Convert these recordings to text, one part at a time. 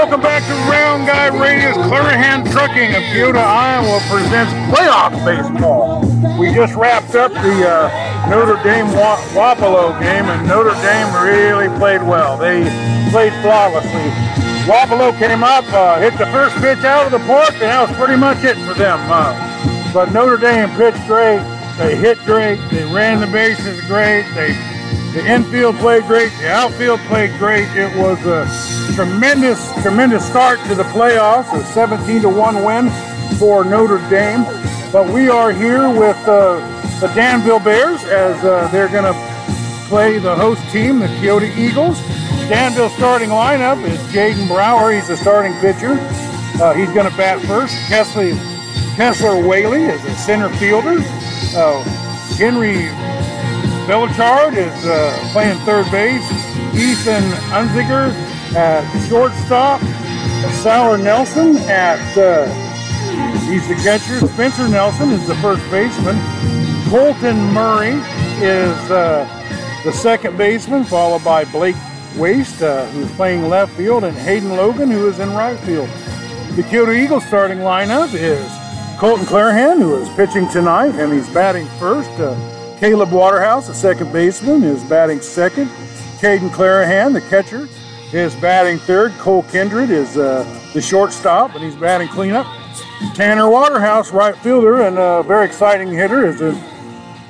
Welcome back to Round Guy Radio's Clarahan Trucking of Keota, Iowa presents playoff baseball. We just wrapped up the uh, Notre Dame Wa- Wapello game, and Notre Dame really played well. They played flawlessly. Wapello came up, uh, hit the first pitch out of the park, and that was pretty much it for them. Uh, but Notre Dame pitched great. They hit great. They ran the bases great. They the infield played great. The outfield played great. It was a tremendous, tremendous start to the playoffs. A 17 to one win for Notre Dame. But we are here with uh, the Danville Bears as uh, they're going to play the host team, the Keota Eagles. Danville starting lineup is Jaden Brower. He's the starting pitcher. Uh, he's going to bat first. Kessler, Kessler Whaley is a center fielder. Uh, Henry Belichard is uh, playing third base. Ethan Unziger at shortstop. Sawyer Nelson at uh, he's the catcher. Spencer Nelson is the first baseman. Colton Murray is uh, the second baseman, followed by Blake Waste, uh, who's playing left field, and Hayden Logan, who is in right field. The Keota Eagles starting lineup is Colton Clarahan, who is pitching tonight, and he's batting first. Uh, Caleb Waterhouse, the second baseman, is batting second. Caden Clarahan, the catcher, is batting third. Cole Kindred is uh, the shortstop, and he's batting cleanup. Tanner Waterhouse, right fielder, and a very exciting hitter, is, a,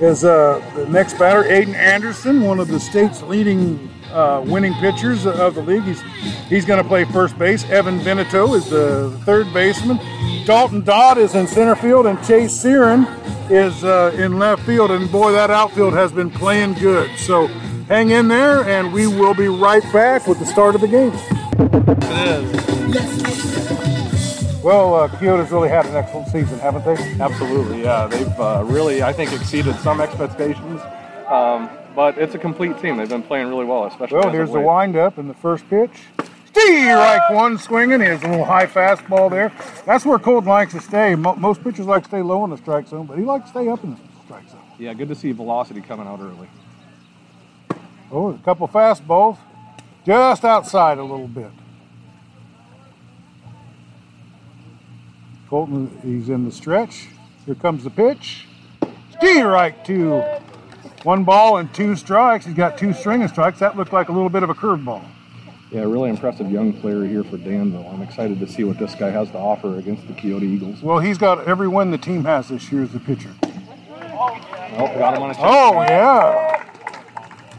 is uh, the next batter. Aiden Anderson, one of the state's leading uh, winning pitchers of the league. He's, he's going to play first base. Evan Veneto is the third baseman. Dalton Dodd is in center field, and Chase Searon is uh, in left field. And boy, that outfield has been playing good. So hang in there, and we will be right back with the start of the game. It is. Well, uh, Keota's really had an excellent season, haven't they? Absolutely, yeah. They've uh, really, I think, exceeded some expectations. Um, but it's a complete team. They've been playing really well, especially. Well, here's the windup in the first pitch. Reich one swinging. He has a little high fastball there. That's where Colton likes to stay. Most pitchers like to stay low in the strike zone, but he likes to stay up in the strike zone. Yeah, good to see velocity coming out early. Oh, a couple fastballs, just outside a little bit. Colton, he's in the stretch. Here comes the pitch. Steve Reich two. One ball and two strikes. He's got two stringing strikes. That looked like a little bit of a curveball. Yeah, really impressive young player here for Danville. I'm excited to see what this guy has to offer against the Keota Eagles. Well, he's got every win the team has this year as a pitcher. Oh, got him on his Oh yeah,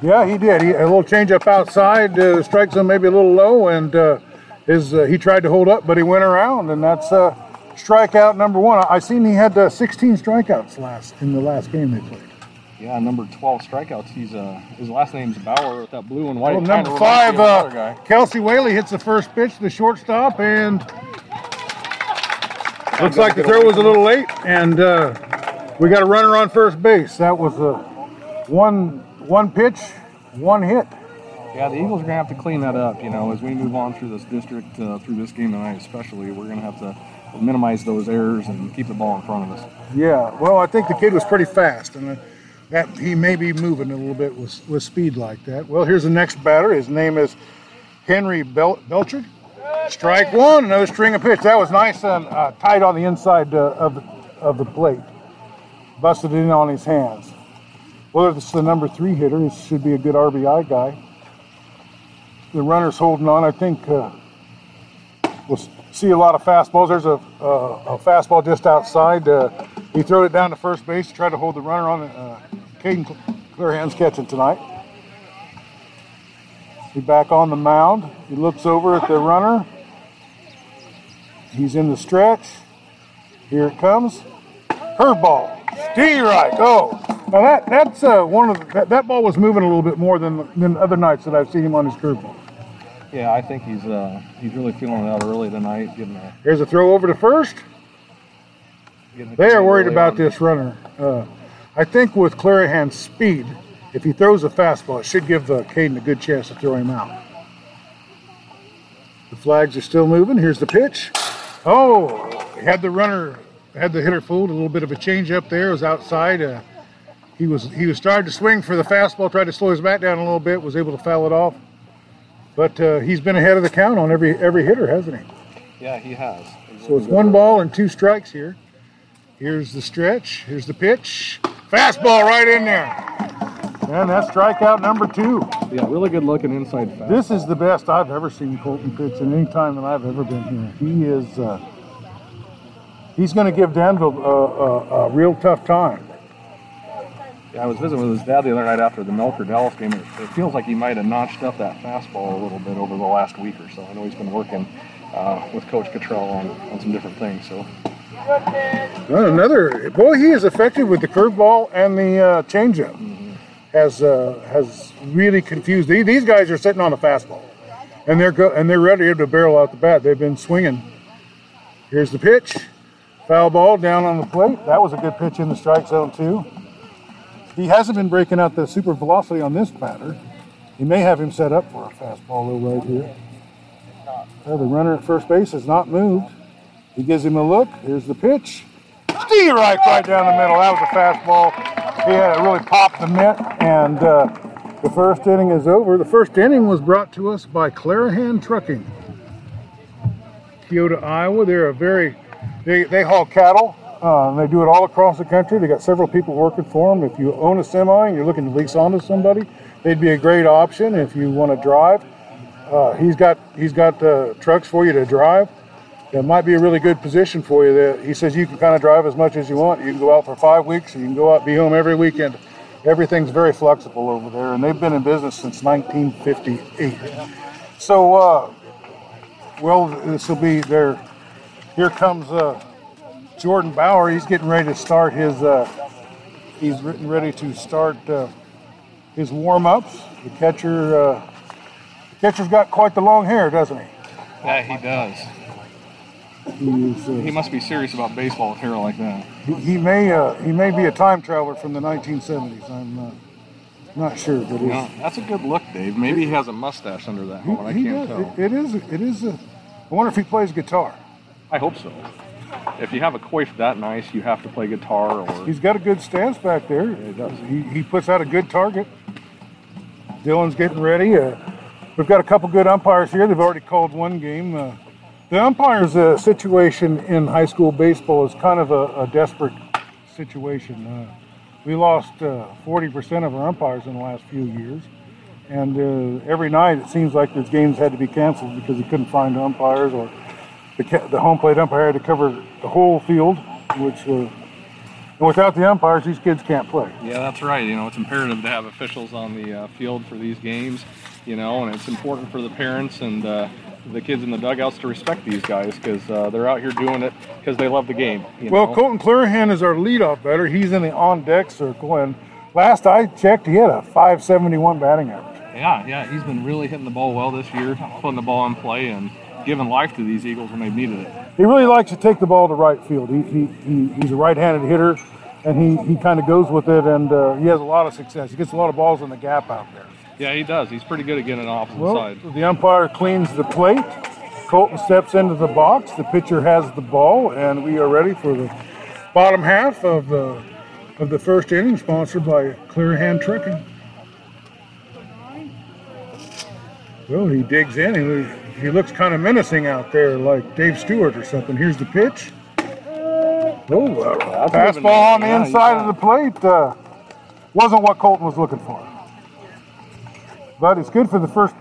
yeah, he did. He, a little change up outside, uh, the strike zone maybe a little low, and uh, his uh, he tried to hold up, but he went around, and that's uh, strikeout number one. I, I seen he had uh, 16 strikeouts last in the last game they played. Yeah, number 12 strikeouts. He's uh, his last name's Bauer with that blue and white. Well, number five, me of another uh. Kelsey Whaley hits the first pitch, the shortstop, and looks like the throw was a little late, and uh, we got a runner on first base. That was a one one pitch, one hit. Yeah, the Eagles are gonna have to clean that up. You know, as we move on through this district, uh, through this game tonight, especially, we're gonna have to minimize those errors and keep the ball in front of us. Yeah, well, I think the kid was pretty fast, and uh, that he may be moving a little bit with, with speed like that. Well, here's the next batter. His name is Henry Bel- Belchard. Strike one, another string of pitch. That was nice and uh, tight on the inside uh, of, the, of the plate. Busted it in on his hands. Well, if it's the number three hitter, he should be a good RBI guy. The runner's holding on. I think uh, we'll see a lot of fastballs. There's a, uh, a fastball just outside. Uh, he threw it down to first base to try to hold the runner on. Uh, Caden Cl- Clarahan's catching tonight. He's back on the mound. He looks over at the runner. He's in the stretch. Here it comes. Curveball. Steve Reich. Oh, now that that's uh, one of the, that, that ball was moving a little bit more than than other nights that I've seen him on his curveball. Yeah, I think he's uh, he's really feeling it out early tonight. Getting a, Here's a throw over to first. They are worried about this runner. Uh, I think with Clarahan's speed, if he throws a fastball, it should give uh, Caden a good chance to throw him out. The flags are still moving. Here's the pitch. Oh, he had the runner, had the hitter fooled. A little bit of a change up there. It was outside. Uh, he was he was starting to swing for the fastball. Tried to slow his bat down a little bit. Was able to foul it off. But uh, he's been ahead of the count on every every hitter, hasn't he? Yeah, he has. He's So it's one ball and two strikes here. Here's the stretch. Here's the pitch. Fastball right in there. And that's strikeout number two. Yeah, really good looking inside fast. This is the best I've ever seen Colton pitch in any time that I've ever been here. He is. Uh, he's going to give Danville a, a, a real tough time. Yeah, I was visiting with his dad the other night after the Melcher Dallas game. It, it feels like he might have notched up that fastball a little bit over the last week or so. I know he's been working uh, with Coach Cottrell on, on some different things. So Well, another boy, he is effective with the curveball and the uh, changeup. Has uh, has really confused. These, these guys are sitting on a fastball, and they're go, and they're ready to barrel out the bat. They've been swinging. Here's the pitch, foul ball down on the plate. That was a good pitch in the strike zone too. He hasn't been breaking out the super velocity on this batter. He may have him set up for a fastball though right here. Well, the runner at first base has not moved. He gives him a look. Here's the pitch. Steve right, right down the middle. That was a fastball. He had it really popped the mitt, and uh, the first inning is over. The first inning was brought to us by Clarahan Trucking, Keota, Iowa. They're a very they, they haul cattle. Uh, and they do it all across the country. They got several people working for them. If you own a semi and you're looking to lease onto somebody, they'd be a great option. If you want to drive, uh, he's got he's got uh, trucks for you to drive that might be a really good position for you. That he says you can kind of drive as much as you want. You can go out for five weeks, you can go out be home every weekend. Everything's very flexible over there, and they've been in business since 1958. So, uh, well, this will be there. Here comes uh, Jordan Bauer. He's getting ready to start his. Uh, he's getting ready to start uh, his warm-ups. The catcher. Uh, the catcher's got quite the long hair, doesn't he? yeah, he does. He is, uh, He must be serious about baseball with hair like that. He, he may uh, he may be a time traveler from the 1970s. I'm uh, not sure, but You know, that's a good look, Dave. Maybe he has a mustache under that helmet. I can't does. tell. It, it is it is a. I wonder if he plays guitar. I hope so. If you have a coif that nice, you have to play guitar or He's got a good stance back there. he does. He, he puts out a good target. Dylan's getting ready. Uh, we've got a couple good umpires here. They've already called one game. Uh, the umpires' uh, situation in high school baseball is kind of a, a desperate situation. Uh, we lost uh, 40% of our umpires in the last few years. And uh, every night it seems like there's games had to be canceled because they couldn't find umpires or the, the home plate umpire had to cover the whole field, which uh, and without the umpires, these kids can't play. Yeah, that's right. You know, it's imperative to have officials on the uh, field for these games. You know, and it's important for the parents and uh, the kids in the dugouts to respect these guys because uh, they're out here doing it because they love the game. Well, know? Colton Clarahan is our leadoff batter. He's in the on deck circle, and last I checked, he had a 571 batting average. Yeah, yeah, he's been really hitting the ball well this year, putting the ball in play and giving life to these Eagles when they've needed it. He really likes to take the ball to right field. He, he, he he's a right-handed hitter, and he, he kind of goes with it, and uh, he has a lot of success. He gets a lot of balls in the gap out there. Yeah, he does. He's pretty good at getting it off the Well, side. the umpire cleans the plate. Colton steps into the box. The pitcher has the ball, and we are ready for the bottom half of the of the first inning, sponsored by Clarahan Trucking. Well, he digs in. He, he looks kind of menacing out there, like Dave Stewart or something. Here's the pitch. Oh, uh, fastball on the Yeah, inside of the plate. Uh, wasn't what Colton was looking for. But it's good for the first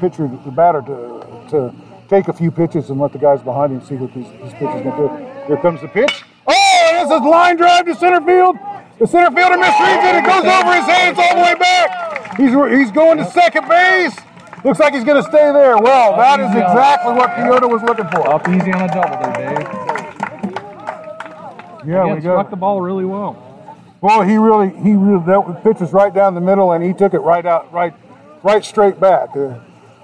pitcher, the batter, to, to take a few pitches and let the guys behind him see what these, these pitchers going to do. Here comes the pitch. Oh, this is line drive to center field. The center fielder misreads it. It goes over his. It's all the way back. He's, he's going to second base. Looks like he's going to stay there. Well, that is exactly what Keota was looking for. Up easy on a double there, Dave. Yeah, Again, we struck got. the ball really well. Well, he really, he really, that pitch was right down the middle, and he took it right out, right, right straight back. Uh,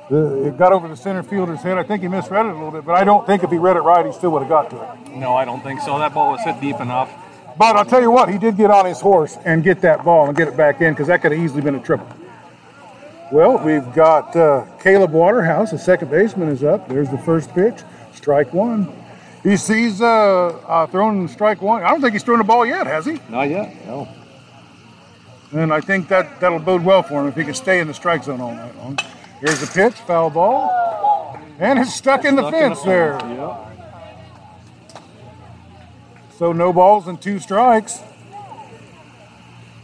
the, it got over the center fielder's head. I think he misread it a little bit, but I don't think if he read it right, he still would have got to it. No, I don't think so. That ball was hit deep enough. But I'll tell you what, he did get on his horse and get that ball and get it back in because that could have easily been a triple. Well, we've got uh, Caleb Waterhouse, the second baseman, is up. There's the first pitch, strike one. He sees uh, uh, throwing strike one. I don't think he's thrown a ball yet, has he? Not yet. No. And I think that that'll bode well for him if he can stay in the strike zone all night long. Here's the pitch, foul ball. And it's stuck in the Stuck fence there. Yep. So no balls and two strikes.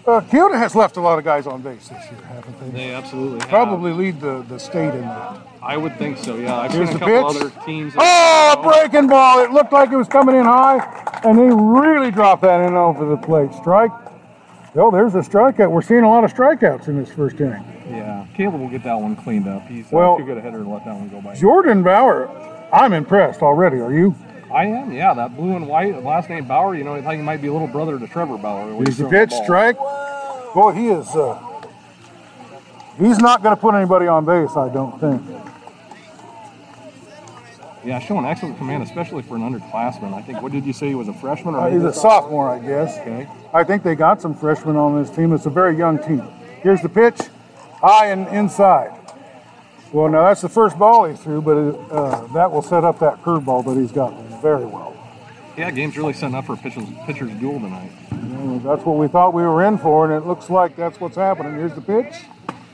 Uh, Keota has left a lot of guys on base this year, haven't they? They absolutely have. Probably lead the, the state in that. I would think so. Yeah, I've Here's seen a couple pitch. other teams. Oh, breaking ball. It looked like it was coming in high, and they really dropped that in over the plate. Strike. Oh, there's a strikeout. We're seeing a lot of strikeouts in this first inning. Yeah, Caleb will get that one cleaned up. He's uh, Well- too good a hitter to let that one go by. Jordan Bauer, I'm impressed already. Are you? I am. Yeah, that blue and white last name Bauer. You know, I think he might be a little brother to Trevor Bauer. he's a pitch, strike. Boy, he is. Uh, he's not going to put anybody on base, I don't think. Yeah, showing excellent command, especially for an underclassman. I think. What did you say? He was a freshman or Uh, he's a sophomore, I guess. Okay. I think they got some freshmen on this team. It's a very young team. Here's the pitch, high and inside. Well, now that's the first ball he threw, but it, uh, that will set up that curveball that he's got very well. Yeah, game's really setting up for a pitcher's, pitcher's duel tonight. That's what we thought we were in for, and it looks like that's what's happening. Here's the pitch.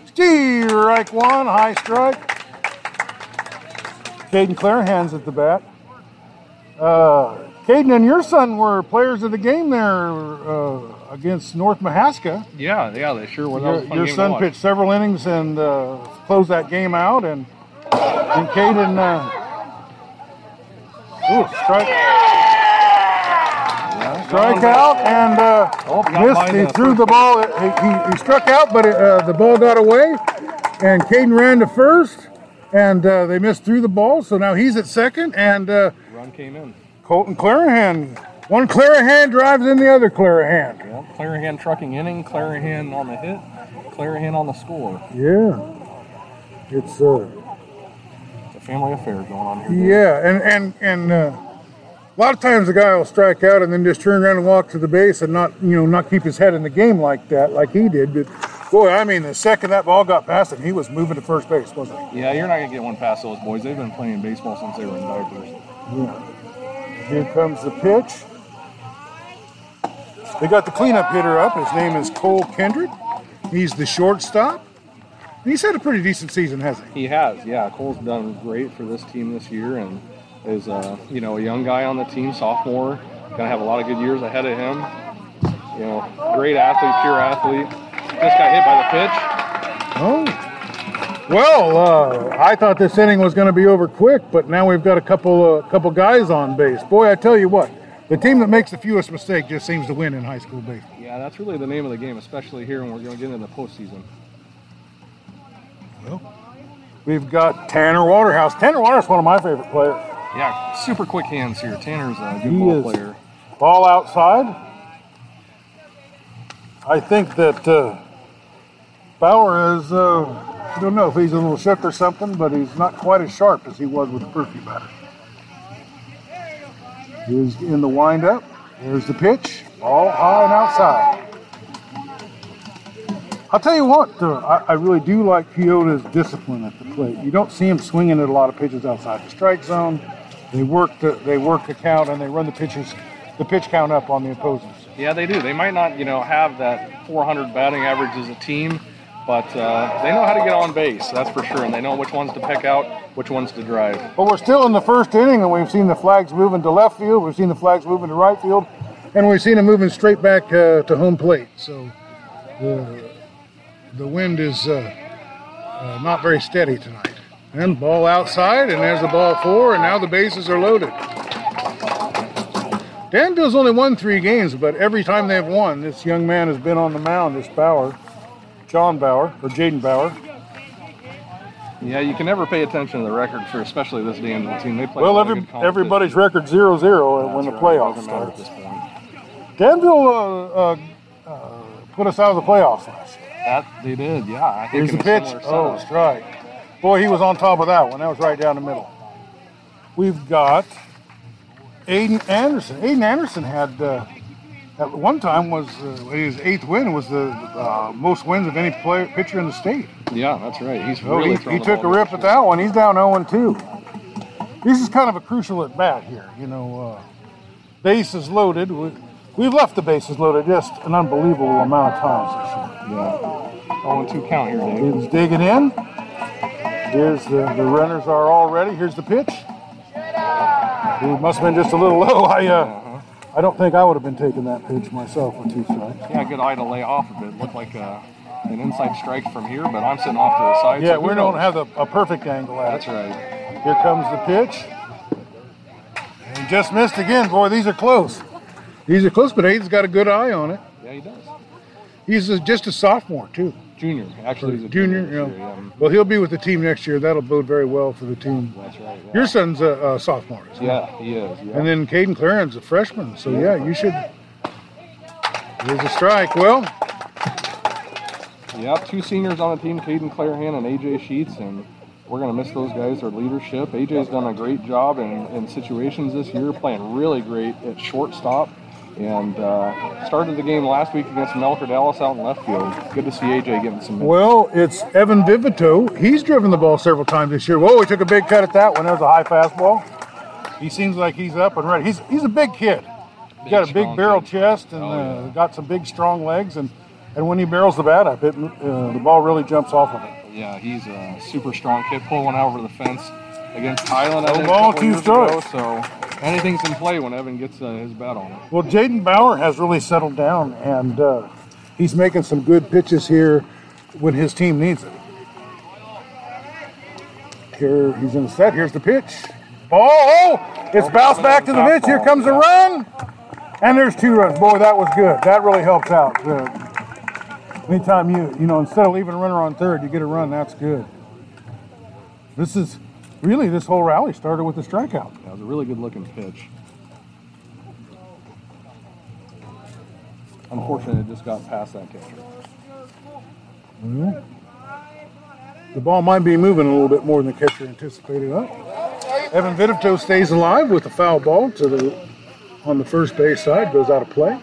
Strike one, high strike. Caden Clarahan's at the bat. Uh, Caden and your son were players of the game there uh, against North Mahaska. Yeah, yeah, they sure were. Your, fun your game to son watch. pitched several innings and uh, closed that game out, and and Caden uh, ooh, strike Yeah, strike out and uh, Oh, missed. He threw the ball. He, he, he struck out, but it, uh, the ball got away, and Caden ran to first, and uh, they missed through the ball. So now he's at second, and uh, Run came in. Colton Clarahan. One Clarahan drives in the other Clarahan. Yeah, Clarahan trucking inning, Clarahan on the hit, Clarahan on the score. Yeah, it's uh, It's a family affair going on here. yeah, and and and uh, a lot of times the guy will strike out and then just turn around and walk to the base and not you know not keep his head in the game like that like he did. But boy, I mean, the second that ball got past him, he was moving to first base, wasn't he? Yeah, you're not gonna get one past those boys. They've been playing baseball since they were in diapers. Yeah. Here comes the pitch. They got the cleanup hitter up. His name is Cole Kendrick. He's the shortstop. He's had a pretty decent season, hasn't he? He has, yeah. Cole's done great for this team this year, and is uh, you know a young guy on the team, sophomore, gonna have a lot of good years ahead of him. You know, great athlete, pure athlete. Just got hit by the pitch. Oh. Well, uh, I thought this inning was going to be over quick, but now we've got a couple uh, couple guys on base. Boy, I tell you what, the team that makes the fewest mistakes just seems to win in high school baseball. Yeah, that's really the name of the game, especially here when we're going to get into the postseason. We've got Tanner Waterhouse. Tanner Waterhouse, one of my favorite players. Yeah, super quick hands here. Tanner's a good He ball is. player. Ball outside. I think that uh, Bauer is, uh, I don't know if he's a little shook or something, but he's not quite as sharp as he was with the perfume batter. He's in the windup. There's the pitch. all high and outside. I'll tell you what, I, I really do like Keota's discipline at the plate. You don't see him swinging at a lot of pitches outside the strike zone. They work the, they work the count and they run the pitches, the pitch count up on the opposers. Yeah, they do. They might not, you know, have that 400 batting average as a team, but uh, they know how to get on base. That's for sure, and they know which ones to pick out, which ones to drive. But we're still in the first inning, and we've seen the flags moving to left field. We've seen the flags moving to right field, and we've seen them moving straight back uh, to home plate. So the the wind is uh, uh, not very steady tonight. And ball outside, and there's the ball four, and now the bases are loaded. Danville's only won three games, but every time they've won, this young man has been on the mound. This Bauer, John Bauer or Jaden Bauer. Yeah, you can never pay attention to the record for especially this Danville team. They play Well, every, everybody's record 0 0 when the right. Playoffs start. at this point. Danville uh, uh, uh, put us out of the playoffs last year. That they did, yeah. I Here's the pitch. Oh, strike. Boy, he was on top of that one. That was right down the middle. We've got Aiden Anderson. Aiden Anderson had, uh, at one time, was uh, his eighth win was the uh, most wins of any player pitcher in the state. Yeah, that's right. He's Oh, really he, he took a rip at that one. He's down 0 2. This is kind of a crucial at bat here. You know, uh, bases loaded. We, we've left the bases loaded just an unbelievable amount of times this year. Yeah. 0 2 count here, Dave. He's digging in. Here's the, the runners are all ready. Here's the pitch. It must have been just a little low. I uh, I don't think I would have been taking that pitch myself with two strikes. Yeah, good eye to lay off of it. Looked like uh, an inside strike from here, but I'm sitting off to the side. Yeah, so we don't have a, a perfect angle at That's it. right. Here comes the pitch. And just missed again. Boy, these are close. These are close, but Aiden's got a good eye on it. Yeah, he does. He's a, just a sophomore, too. Junior, actually, he's a Junior, this yeah. yeah. Well, he'll be with the team next year. That'll bode very well for the team. That's right. Yeah, Your son's a, a sophomore, yeah he is. Yeah. And then Caden Clarahan's a freshman. So, yeah, you should. There's a strike. Well, Yep, two seniors on the team, Caden Clarahan and AJ Sheets, and we're going to miss those guys, their leadership. AJ's done a great job in, in situations this year, playing really great at shortstop, and uh, started the game last week against Melcher Dallas out in left field. Good to see AJ getting some minutes. well, it's Evan Vivito. He's driven the ball several times this year. Whoa, he took a big cut at that one. That was a high fastball. He seems like he's up and ready. He's he's a big kid. He's got a big barrel kid. chest and Oh, uh, got some big, strong legs. And, and when he barrels the bat up, it, uh, the ball really jumps off of it. Yeah, he's a super strong kid. Pulled one out over the fence against Highland. I think, ball, two ago, strikes. so anything's in play when Evan gets uh, his bat on it. Well, Jaden Bauer has really settled down, and uh, he's making some good pitches here when his team needs it. Here he's in the set. Here's the pitch. Ball. Oh, it's bounced back to the pitch. Here comes a run, and there's two runs. Boy, that was good. That really helps out. Uh, anytime you you know instead of leaving a runner on third, you get a run. That's good. This is really this whole rally started with a strikeout. That was a really good looking pitch. Unfortunately, it just got past that catcher. Mm-hmm. The ball might be moving a little bit more than the catcher anticipated. Huh? Evan Vitito stays alive with a foul ball to the on the first base side, goes out of play.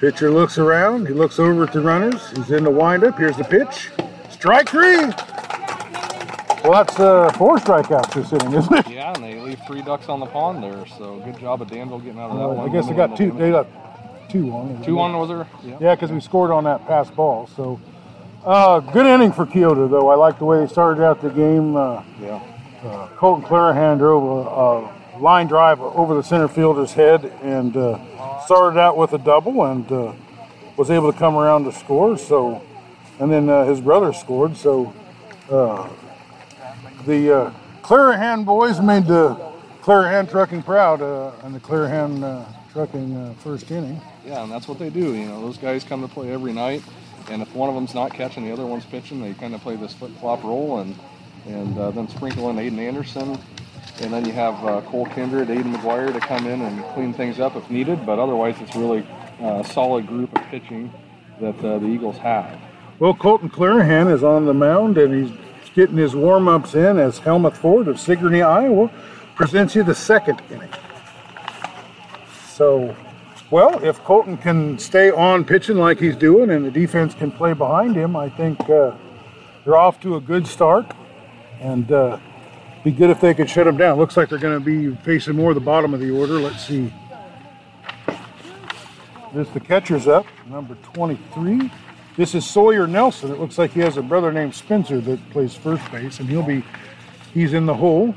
Pitcher looks around. He looks over at the runners. He's in the windup. Here's the pitch. Strike three. Well, that's uh, four strikeouts this inning, isn't it? Yeah, and they leave three ducks on the pond there. So good job of Danville getting out of that Uh, one. I guess they got two. They got two on. Two on was there? Yeah. Yeah, because we scored on that pass ball. So, uh, good inning for Keota, though. I like the way they started out the game. Uh, Yeah. uh, Colton Clarahan drove a, a line drive over the center fielder's head and uh, started out with a double and uh, was able to come around to score. So, and then uh, his brother scored. So, uh, the uh, Clarahan boys made the Clarahan Trucking proud uh, in the Clarahan uh, Trucking uh, first inning. Yeah, and that's what they do. You know, those guys come to play every night, and if one of them's not catching, the other one's pitching. They kind of play this flip flop role, and and uh, then sprinkle in Aiden Anderson, and then you have uh, Cole Kindred, Aiden McGuire to come in and clean things up if needed. But otherwise, it's really uh, a solid group of pitching that uh, the Eagles have. Well, Colton Clarahan is on the mound and he's getting his warm ups in as Helmut Ford of Sigourney, Iowa, presents you the second inning. So, well, if Colton can stay on pitching like he's doing and the defense can play behind him, I think uh, they're off to a good start. And uh, be good if they could shut them down. Looks like they're going to be facing more the bottom of the order. Let's see. There's the catcher's up, number 23. This is Sawyer Nelson. It looks like he has a brother named Spencer that plays first base, and he'll be he's in the hole.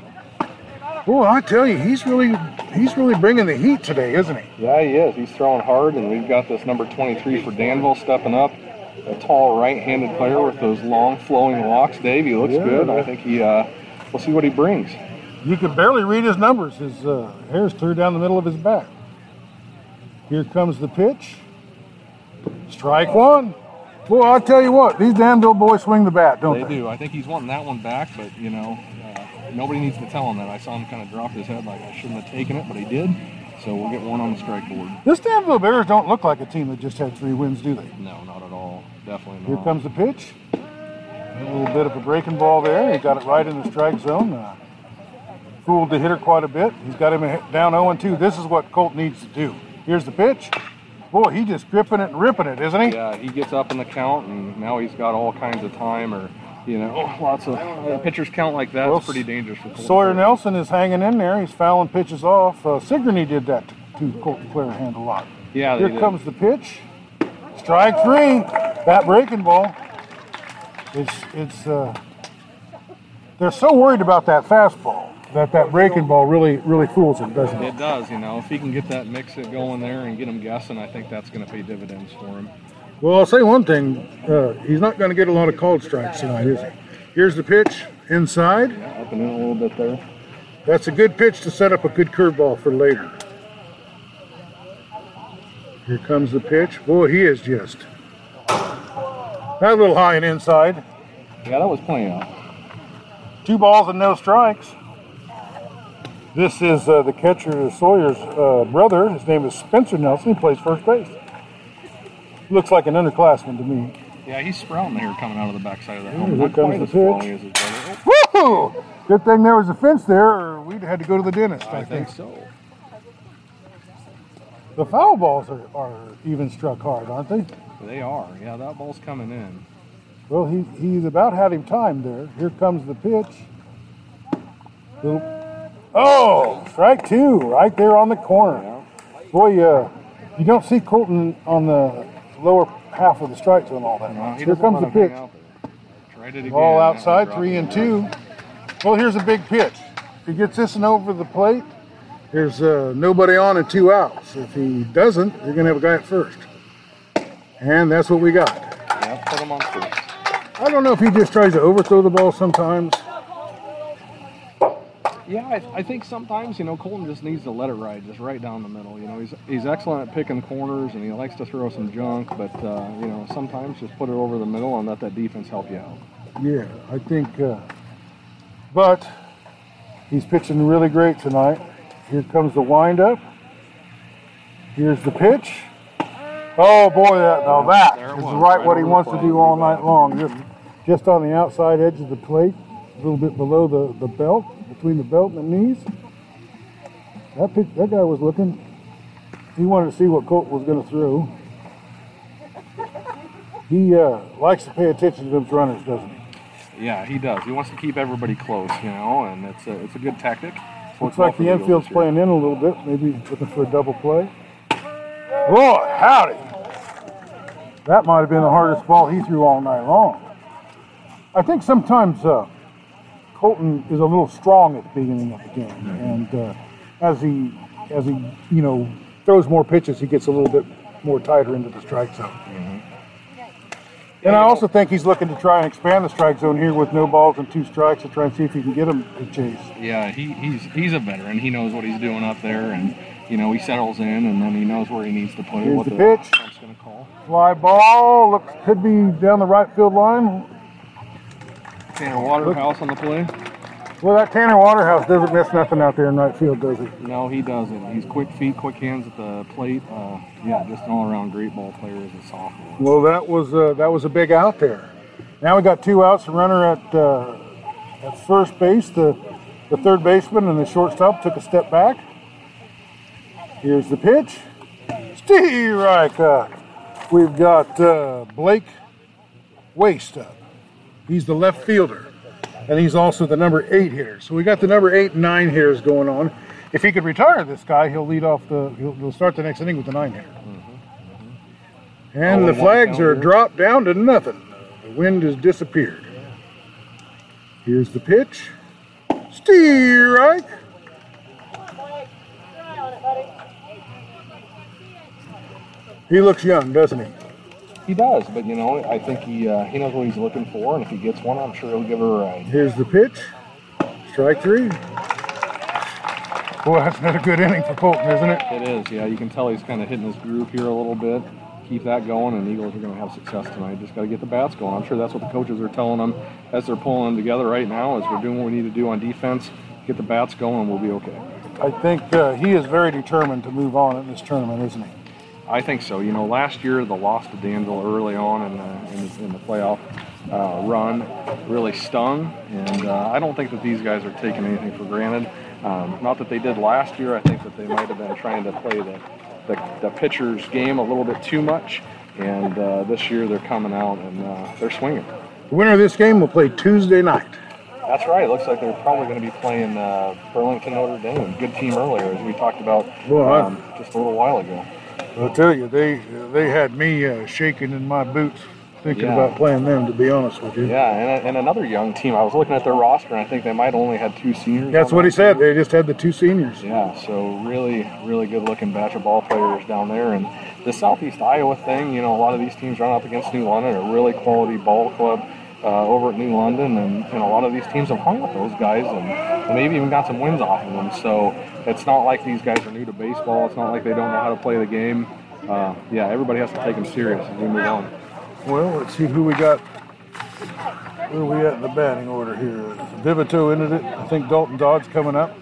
Boy, I tell you, he's really he's really bringing the heat today, isn't he? Yeah, he is. He's throwing hard, and we've got this number 23 for Danville stepping up. A tall right-handed player with those long flowing locks. Dave, he looks Yeah. good. I think he. Uh, we'll see what he brings. You can barely read his numbers. His uh, hair's clear down the middle of his back. Here comes the pitch. Strike one. Boy, I'll tell you what, these Danville boys swing the bat, don't They they? do. I think he's wanting that one back, but you know, uh, nobody needs to tell him that. I saw him kind of drop his head like I shouldn't have taken it, but he did. So we'll get one on the strike board. This Danville Bears don't look like a team that just had three wins, do they? No, not at all. Definitely not. Here comes the pitch. A little bit of a breaking ball there. He got it right in the strike zone. Uh, fooled the hitter quite a bit. He's got him down 0 2. This is what Colt needs to do. Here's the pitch. Boy, he just gripping it and ripping it, isn't he? Yeah, he gets up in the count, and now he's got all kinds of time, or you know, lots of uh, pitchers count like that. Well, it's pretty dangerous. Sawyer Nelson is hanging in there. He's fouling pitches off. Uh, Sigourney did that to Colton Clarahan a hand a lot. Yeah, Here comes the pitch. Strike three. That breaking ball. It's it's. Uh, they're so worried about that fastball that that breaking ball really really fools them, doesn't it? It does, you know. If he can get that mix it going there and get him guessing, I think that's going to pay dividends for him. Well, I'll say one thing. Uh, he's not going to get a lot of called strikes tonight, is he? Here's the pitch inside. Yeah, up and in a little bit there. That's a good pitch to set up a good curveball for later. Here comes the pitch. Boy, he is just. That little high and inside. Yeah, that was plenty out. Two balls and no strikes. This is uh, the catcher Sawyer's uh, brother. His name is Spencer Nelson. He plays first base. Looks like an underclassman to me. Yeah, he's sprouting here coming out of the backside of the helmet. here comes the pitch. sprawly as his brother. Oh, Good thing there was a fence there, or we'd had to go to the dentist. I, I think so. The foul balls are, are even struck hard, aren't they? They are. Yeah, that ball's coming in. Well, he, he's about had him timed there. Here comes the pitch. Oh, strike two, right there on the corner. Yeah. Boy, uh, you don't see Colton on the lower half of the strike zone all that No, much. he Here comes the let him hang pitch. out there. Tried it again. Ball outside, three and two. Well, here's a big pitch. If he gets this one over the plate, there's uh, nobody on and two outs. If he doesn't, you're going to have a guy at first. And that's what we got. Yeah, put him on. I don't know if he just tries to overthrow the ball sometimes. Yeah, I, I think sometimes you know Colton just needs to let it ride, just right down the middle. You know, he's he's excellent at picking corners and he likes to throw some junk, but uh, you know sometimes just put it over the middle and let that defense help you out. Yeah, I think. Uh, but he's pitching really great tonight. Here comes the windup. Here's the pitch. Oh boy, that, now that was, right right what he wants to do all night long. Just, just on the outside edge of the plate, a little bit below the, the belt, between the belt and the knees. That that guy was looking. He wanted to see what Colt was going to throw. He uh, likes to pay attention to those runners, doesn't he? Yeah, he does. He wants to keep everybody close, you know, and it's a it's a good tactic. Looks like the infield's playing in a little bit, maybe looking for a double play. Boy, howdy! That might have been the hardest ball he threw all night long. I think sometimes uh, Colton is a little strong at the beginning of the game, and uh, as he as he you know throws more pitches, he gets a little bit more tighter into the strike zone. And I also think he's looking to try and expand the strike zone here with no balls and two strikes to try and see if he can get him to chase. Yeah, he, he's he's a veteran. He knows what he's doing up there, and you know he settles in, and then he knows where he needs to put it. Here's what the pitch. ump's gonna call. Fly ball looks could be down the right field line. Tanner Waterhouse on the play. Well, that Tanner Waterhouse doesn't miss nothing out there in right field, does he? No, he doesn't. He's quick feet, quick hands at the plate. Uh, yeah, just an all-around great ball player as a sophomore. Well, that was uh, that was a big out there. Now we got two outs. The runner at uh, at first base, the the third baseman and the shortstop took a step back. Here's the pitch. Steve uh, We've got uh, Blake Waste up. He's the left fielder, and he's also the number eight hitter. So we got the number eight and nine hitters going on. If he could retire this guy, he'll lead off the. He'll, he'll start the next inning with the nine hitter. And Oh, the flags are here. dropped down to nothing. The wind has disappeared. Here's the pitch. Steve Reich. He looks young, doesn't he? He does, but you know, I think he uh, he knows what he's looking for, and if he gets one, I'm sure he'll give her a ride. Here's the pitch. Strike three. Boy, that's not a good inning for Colton, isn't it? It is, yeah. You can tell he's kind of hitting his groove here a little bit. Keep that going, and Eagles are going to have success tonight. Just got to get the bats going. I'm sure that's what the coaches are telling them as they're pulling them together right now. As we're doing what we need to do on defense, get the bats going, and we'll be okay. I think uh, he is very determined to move on in this tournament, isn't he? I think so. You know, last year the loss to Danville early on in the, in the, in the playoff uh, run really stung, and uh, I don't think that these guys are taking anything for granted. Um, not that they did last year. I think that they might have been trying to play the, the, the pitcher's game a little bit too much, and uh, this year they're coming out and uh, they're swinging. The winner of this game will play Tuesday night. That's right. It looks like they're probably going to be playing uh, Burlington Notre Dame. Good team earlier, as we talked about um, just a little while ago. I'll tell you, they they had me uh, shaking in my boots thinking Yeah. about playing them. To be honest with you, Yeah, and, and another young team. I was looking at their roster, and I think they might only had two seniors. that's what that he said. They just had the two seniors. Yeah, so really, really good looking batch of ball players down there. And the Southeast Iowa thing, you know, a lot of these teams run up against New London, a really quality ball club uh, over at New London. And, and a lot of these teams have hung with those guys and, and maybe even got some wins off of them. So it's not like these guys are new to baseball. It's not like they don't know how to play the game. Uh, yeah, everybody has to take them serious as we move on. Well, let's see who we got. Where are we at in the batting order here? Vivito ended it. I think Dalton Dodge coming up.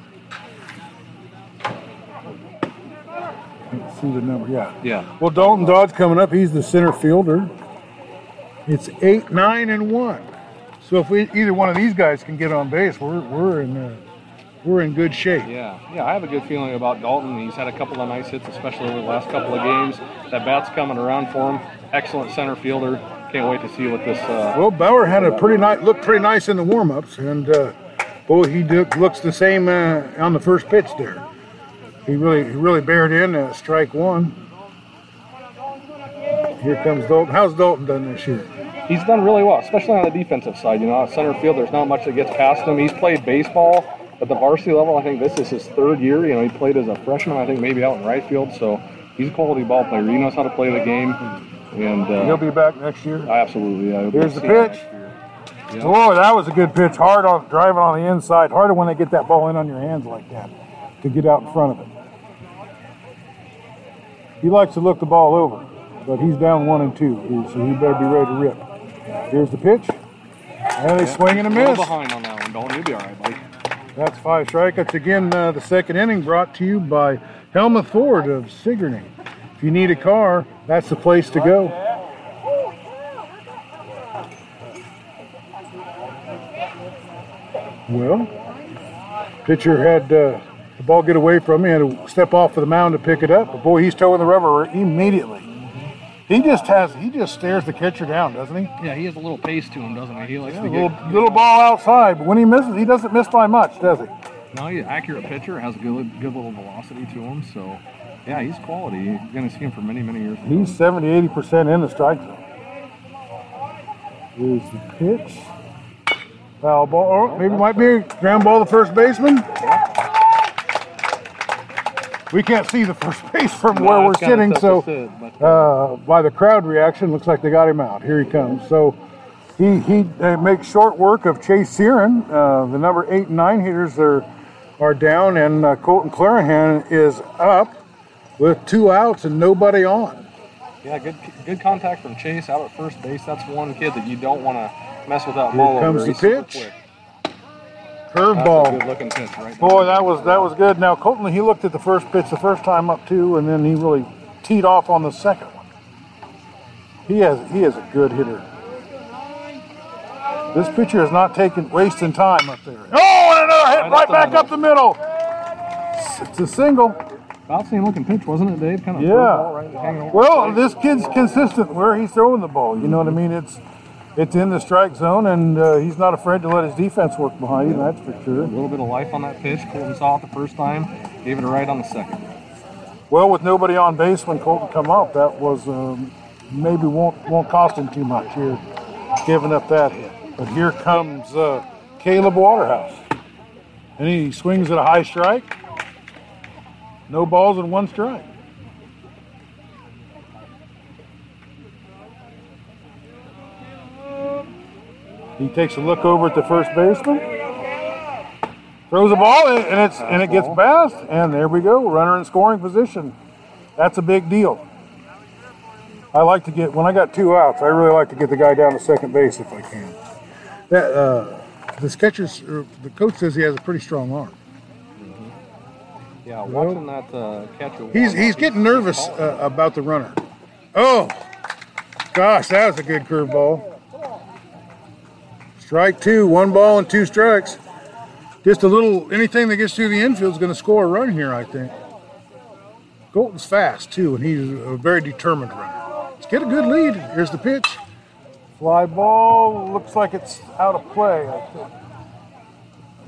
Let's see the number. Yeah. Yeah. Well, Dalton Dodge coming up. He's the center fielder. It's eight, nine, and one. So if we either one of these guys can get on base, we're we're in uh, we're in good shape. Yeah, yeah, I have a good feeling about Dalton. He's had a couple of nice hits, especially over the last couple of games. That bat's coming around for him. Excellent center fielder. Can't wait to see what this. Uh, Well, Bauer had a pretty nice, looked pretty nice in the warm-ups, and uh, boy, he looks the same uh, on the first pitch there. He really, he really bared in uh, strike one. Here comes Dalton. How's Dalton done this year? He's done really well, especially on the defensive side. You know, center field, there's not much that gets past him. He's played baseball at the varsity level. I think this is his third year. You know, he played as a freshman. I think maybe out in right field. So he's a quality ball player. He knows how to play the game, and uh, He'll be back next year. absolutely. Yeah, Here's the we'll see him pitch. Yeah. Boy, that was a good pitch. Hard on driving on the inside. Harder when they get that ball in on your hands like that to get out in front of it. He likes to look the ball over, but he's down one and two, so he better be ready to rip. Here's the pitch. And they swing and a miss. behind on that one, Dalton. You'll be all right, buddy. That's five strikeouts. Again, uh, the second inning brought to you by Helmuth Ford of Sigourney. If you need a car, that's the place to go. Well, pitcher had uh, the ball get away from him, had to step off of the mound to pick it up. But boy, he's towing the rubber immediately. He just has, he just stares the catcher down, doesn't he? Yeah, he has a little pace to him, doesn't he? He likes A to little, get little ball outside, but when he misses, he doesn't miss by much, does he? No, he's an accurate pitcher. Has a good, good little velocity to him. So, yeah, he's quality. You're going to see him for many, many years. He's 70, 80% in the strike zone. Here's the pitch. Foul ball. Oh, maybe it might be ground ball to first baseman. We can't see the first base from No, where we're sitting, so to uh, by the crowd reaction, looks like they got him out. Here he comes. So he he uh, makes short work of Chase Searon. Uh, the number eight and nine hitters are are down, and uh, Colton Clarahan is up with two outs and nobody on. yeah, good good contact from Chase out at first base. That's one kid that you don't want to mess with that Here ball comes over. the He's pitch. Quick. That's a Curveball. good looking pitch right Boy, there. that was that was good. Now Colton, he looked at the first pitch the first time up too, and then he really teed off on the second one. He has he is a good hitter. This pitcher is not taking wasting time up there. Oh, and another hit Right right up back middle. up the middle. It's a single. About same looking pitch, wasn't it, Dave? Kind of Yeah. curveball right Well, this kid's consistent where he's throwing the ball. You know what I mean? It's it's in the strike zone, and uh, he's not afraid to let his defense work behind him. That's for sure. A little bit of life on that pitch. Colton saw it the first time, gave it a right on the second. Well, with nobody on base when Colton come up, that was um, maybe won't won't cost him too much here, giving up that hit. But here comes uh, Caleb Waterhouse, and he swings at a high strike. No balls and one strike. He takes a look over at the first baseman, throws a ball, and and it's and it gets past, and there we go, runner in scoring position. That's a big deal. I like to get when I got two outs. I really like to get the guy down to second base if I can. That uh, the sketchers, the coach says he has a pretty strong arm. Yeah, watching that uh, catch. a He's he's getting nervous uh, about the runner. Oh, gosh, that was a good curveball. Strike two, one ball and two strikes. Just a little anything that gets through the infield is going to score a run here, I think. Colton's fast too, and he's a very determined runner. Let's get a good lead. Here's the pitch. Fly ball looks like it's out of play. I think.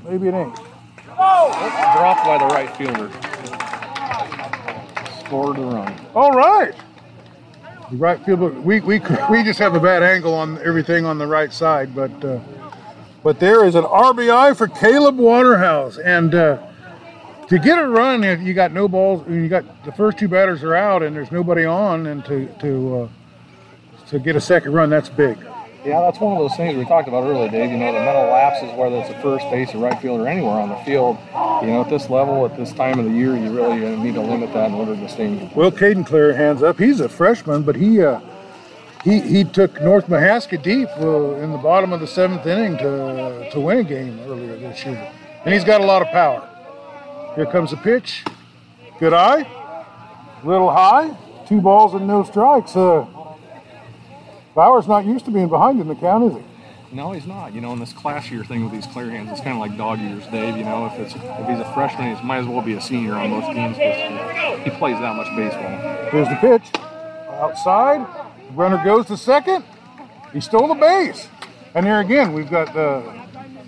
Maybe it ain't. Oh! dropped by the right fielder. scored the run. All right. The right field, we, we, we just have a bad angle on everything on the right side, but uh, but there is an RBI for Caleb Waterhouse, and uh, to get a run, if you got no balls, you got the first two batters are out, and there's nobody on, and to to uh, to get a second run, that's big. Yeah, that's one of those things we talked about earlier, Dave. You know, the mental lapses, whether it's a first base or right field or anywhere on the field. You know, at this level, at this time of the year, you really need to limit that in order to stay. In well, Caden Clarahan's up. He's a freshman, but he uh, he he took North Mahaska deep uh, in the bottom of the seventh inning to to win a game earlier this year, and he's got a lot of power. Here comes the pitch. Good eye. Little high. Two balls and no strikes. Uh, Bauer's not used to being behind in the count, is he? No, he's not. You know, in this classier thing with these Clarahans, it's kind of like dog years, Dave. You know, if it's if he's a freshman, he might as well be a senior on most teams because he plays that much baseball. Here's the pitch. Outside. Runner goes to second. He stole the base. And here again, we've got uh,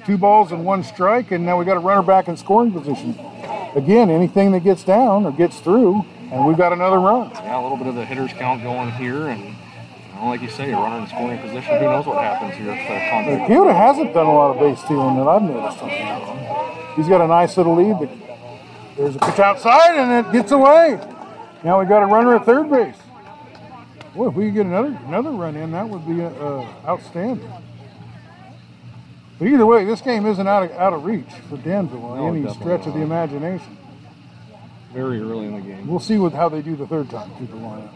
two balls and one strike, and now we've got a runner back in scoring position. Again, anything that gets down or gets through, and we've got another run. Yeah, a little bit of the hitter's count going here, and well, like you say, a runner in scoring position. Who knows what happens here if the contact. Keota hasn't done a lot of base stealing that I've noticed. He's got a nice little lead. but There's a pitch outside, and it gets away. Now we got a runner at third base. Well, if we could get another another run in, that would be uh, outstanding. But either way, this game isn't out of, out of reach for Danville on no, any stretch of the imagination. Very early in the game. We'll see what how they do the third time. Keep the lineup.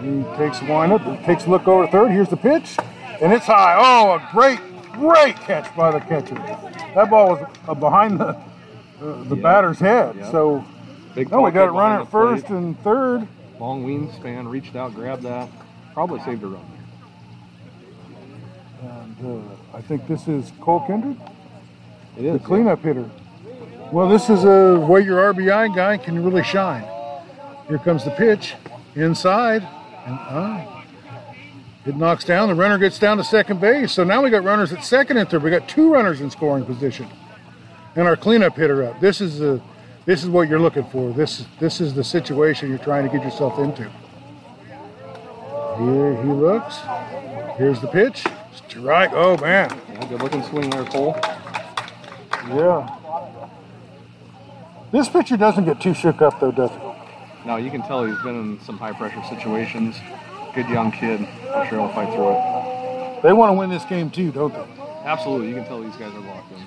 He takes the windup, takes a look over third. Here's the pitch, and it's high. Oh, a great, great catch by the catcher. That ball was uh, behind the uh, the batter's head. So, Big oh, we got it running at first plate. and third. Long wingspan, reached out, grabbed that. Probably saved a run there. And uh, I think this is Cole Kindred. It is the cleanup yeah. hitter. Well, this is a where your RBI guy can really shine. Here comes the pitch inside. And, uh, it knocks down. The runner gets down to second base. So now we got runners at second and third. We got two runners in scoring position, and our cleanup hitter up. This is the this is what you're looking for. This this is the situation you're trying to get yourself into. Here he looks. Here's the pitch. Strike. Oh man. Yeah, good looking swing there, Cole. Yeah. This pitcher doesn't get too shook up though, does he? No, you can tell he's been in some high pressure situations. Good young kid. I'm sure he'll fight through it. They want to win this game too, don't they? Absolutely. You can tell these guys are locked in.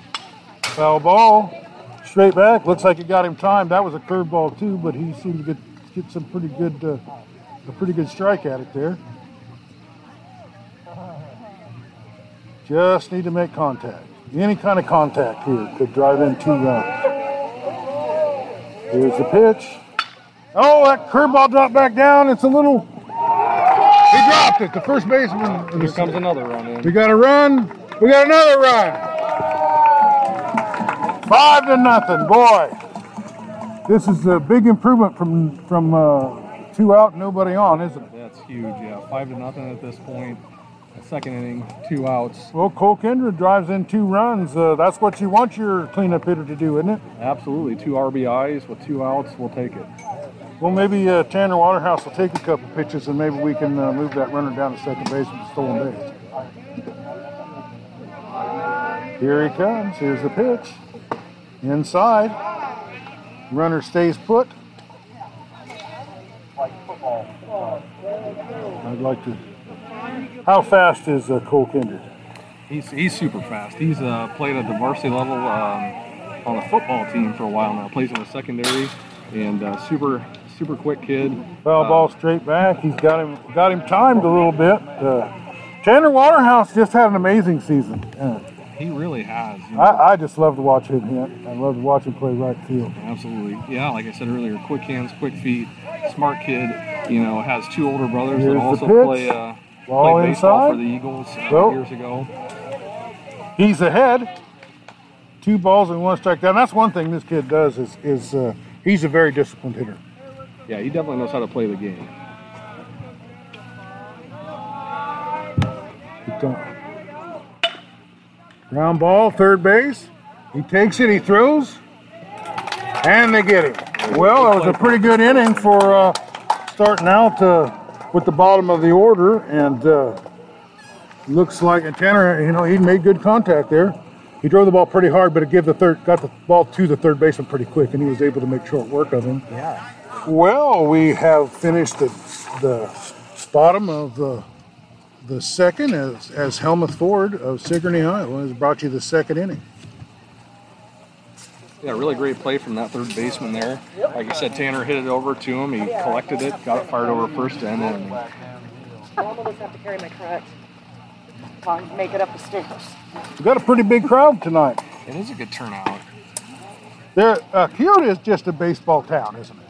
Foul ball. Straight back. Looks like it got him timed. That was a curveball too, but he seemed to get get some pretty good uh, a pretty good strike at it there. Just need to make contact. Any kind of contact here could drive in two runs. Here's the pitch. Oh, that curveball dropped back down. It's a little. He dropped it. The first baseman. Here comes another run in. We got a run. We got another run. Five to nothing, boy. This is a big improvement from from uh, two out, nobody on, isn't it? That's huge. Yeah, five to nothing at this point. Second inning, two outs. Well, Cole Kindred drives in two runs. Uh, that's what you want your cleanup hitter to do, isn't it? Absolutely. Two RBIs with two outs, we'll take it. Well, maybe uh, Tanner Waterhouse will take a couple pitches and maybe we can uh, move that runner down to second base with stolen base. Here he comes. Here's the pitch. Inside. Runner stays put. I'd like to. How fast is uh, Cole Kindred? He's, he's super fast. He's uh, played at the varsity level um, on the football team for a while now. Plays in the secondary and uh, super super quick kid. Foul ball straight back. He's got him got him timed a little bit. Uh, Tanner Waterhouse just had an amazing season. Yeah. He really has. You know. I, I, just love to watch him hit. I love to watch him play right field. Absolutely. Yeah, like I said earlier, quick hands, quick feet, smart kid. You know, has two older brothers Here's that also play, uh, play baseball for the Eagles uh, years ago. He's ahead. Two balls and one strike down. That's one thing this kid does is is uh, he's a very disciplined hitter. Yeah, he definitely knows how to play the game. Ground ball, third base. He takes it, he throws. And they get him. Well, it was a pretty good inning for uh, starting out uh, with the bottom of the order, and uh, looks like and Tanner, you know, he made good contact there. He drove the ball pretty hard, but it gave the third, got the ball to the third baseman pretty quick, and he was able to make short work of him. Yeah. Well, we have finished the, the bottom of the the second as, as Helmuth Ford of Sigourney, Iowa, has brought you the second inning. Yeah, really great play from that third baseman there. Like I said, Tanner hit it over to him. He collected it, got it fired over first end, and I almost have to carry my crutch. If I make it up the stairs. We've got a pretty big crowd tonight. it is a good turnout. There, uh, Keota is just a baseball town, isn't it?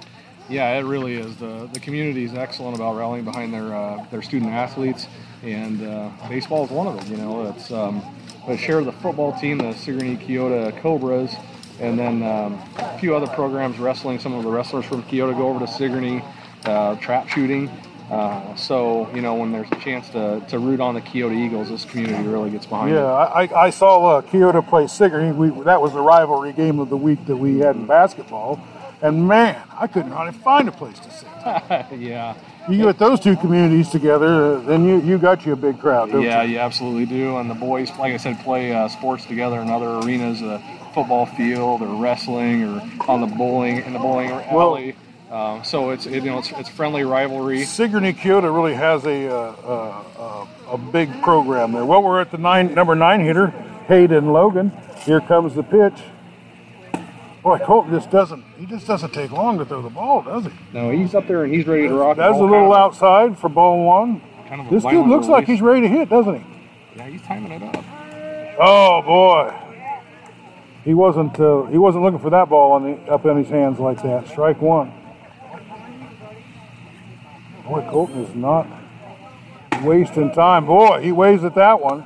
Yeah, it really is. The the community is excellent about rallying behind their uh, their student athletes, and uh, baseball is one of them. You know, it's um, they share of the football team, the Sigourney Keota Cobras, and then um, a few other programs, wrestling. Some of the wrestlers from Keota go over to Sigourney, uh, trap shooting. Uh, so you know, when there's a chance to, to root on the Keota Eagles, this community really gets behind Yeah. I, I saw uh, Keota play Sigourney. We, that was the rivalry game of the week that we had in basketball. And man, I couldn't hardly find a place to sit. yeah. You get those two communities together, uh, then you, you got you a big crowd. don't Yeah, you? you absolutely do. And the boys, like I said, play uh, sports together in other arenas, a football field or wrestling or on the bowling in the bowling Well- alley. um, so it's it, you know it's, it's friendly rivalry. Sigourney Keota really has a, uh, uh, uh, a big program there. Well, we're at the nine number nine hitter, Hayden Logan. Here comes the pitch. Boy, Colton just doesn't he just doesn't take long to throw the ball, does he? No, he's up there and he's ready to rock. That's a little outside for ball one. Kind of a This dude looks like he's ready to hit, doesn't he? Yeah, he's timing it up. Oh boy, he wasn't uh, he wasn't looking for that ball on the, up in his hands like that. Strike one. Boy, Colton is not wasting time. Boy, he waves at that one.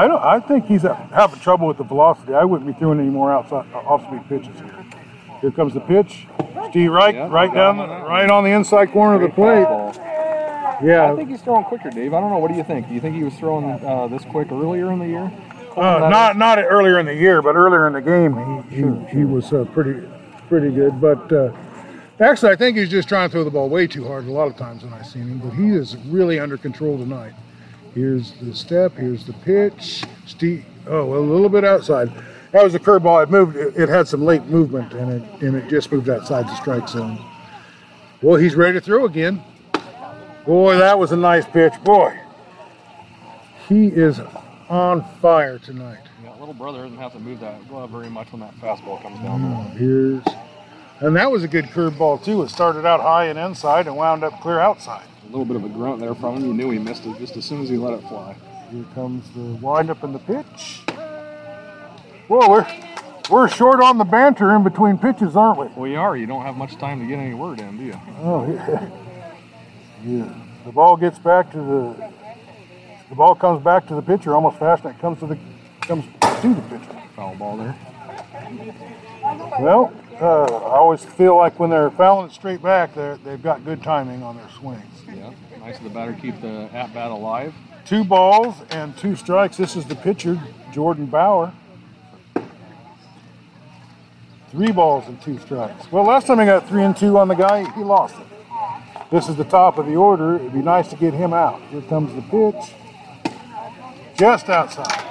I don't. I think he's uh, having trouble with the velocity. I wouldn't be throwing any more outside off-speed pitches here. Here comes the pitch. Steve right, Yeah, right down, the, got him on that right on the inside corner of the plate. Yeah, I think he's throwing quicker, Dave. I don't know. What do you think? Do you think he was throwing uh, this quick earlier in the year? Uh, not not earlier in the year, but earlier in the game, he he, he was uh, pretty pretty good. But uh, actually, I think he's just trying to throw the ball way too hard a lot of times when I've seen him. But he is really under control tonight. Here's the step. Here's the pitch. Steve. Oh, a little bit outside. That was a curveball. It moved. It, it had some late movement, and it and it just moved outside the strike zone. Well, he's ready to throw again. Boy, that was a nice pitch. Boy, he is on fire tonight. Yeah, little brother doesn't have to move that glove very much when that fastball comes down. Mm, here's, and that was a good curveball too. It started out high and inside and wound up clear outside. A little bit of a grunt there from him. You knew he missed it just as soon as he let it fly. Here comes the windup and the pitch. Whoa, we're we're short on the banter in between pitches, aren't we? We are. You don't have much time to get any word in, do you? Oh yeah. yeah. The ball gets back to the the ball comes back to the pitcher almost fast, and it comes to the comes to the pitcher. Foul ball there. Well, uh, I always feel like when they're fouling it straight back, they they've got good timing on their swings. Yeah. Nice of the batter keep the at bat alive. Two balls and two strikes. This is the pitcher, Jordan Bauer. Three balls and two strikes. Well, last time he got three and two on the guy, he lost it. This is the top of the order. It'd be nice to get him out. Here comes the pitch. Just outside.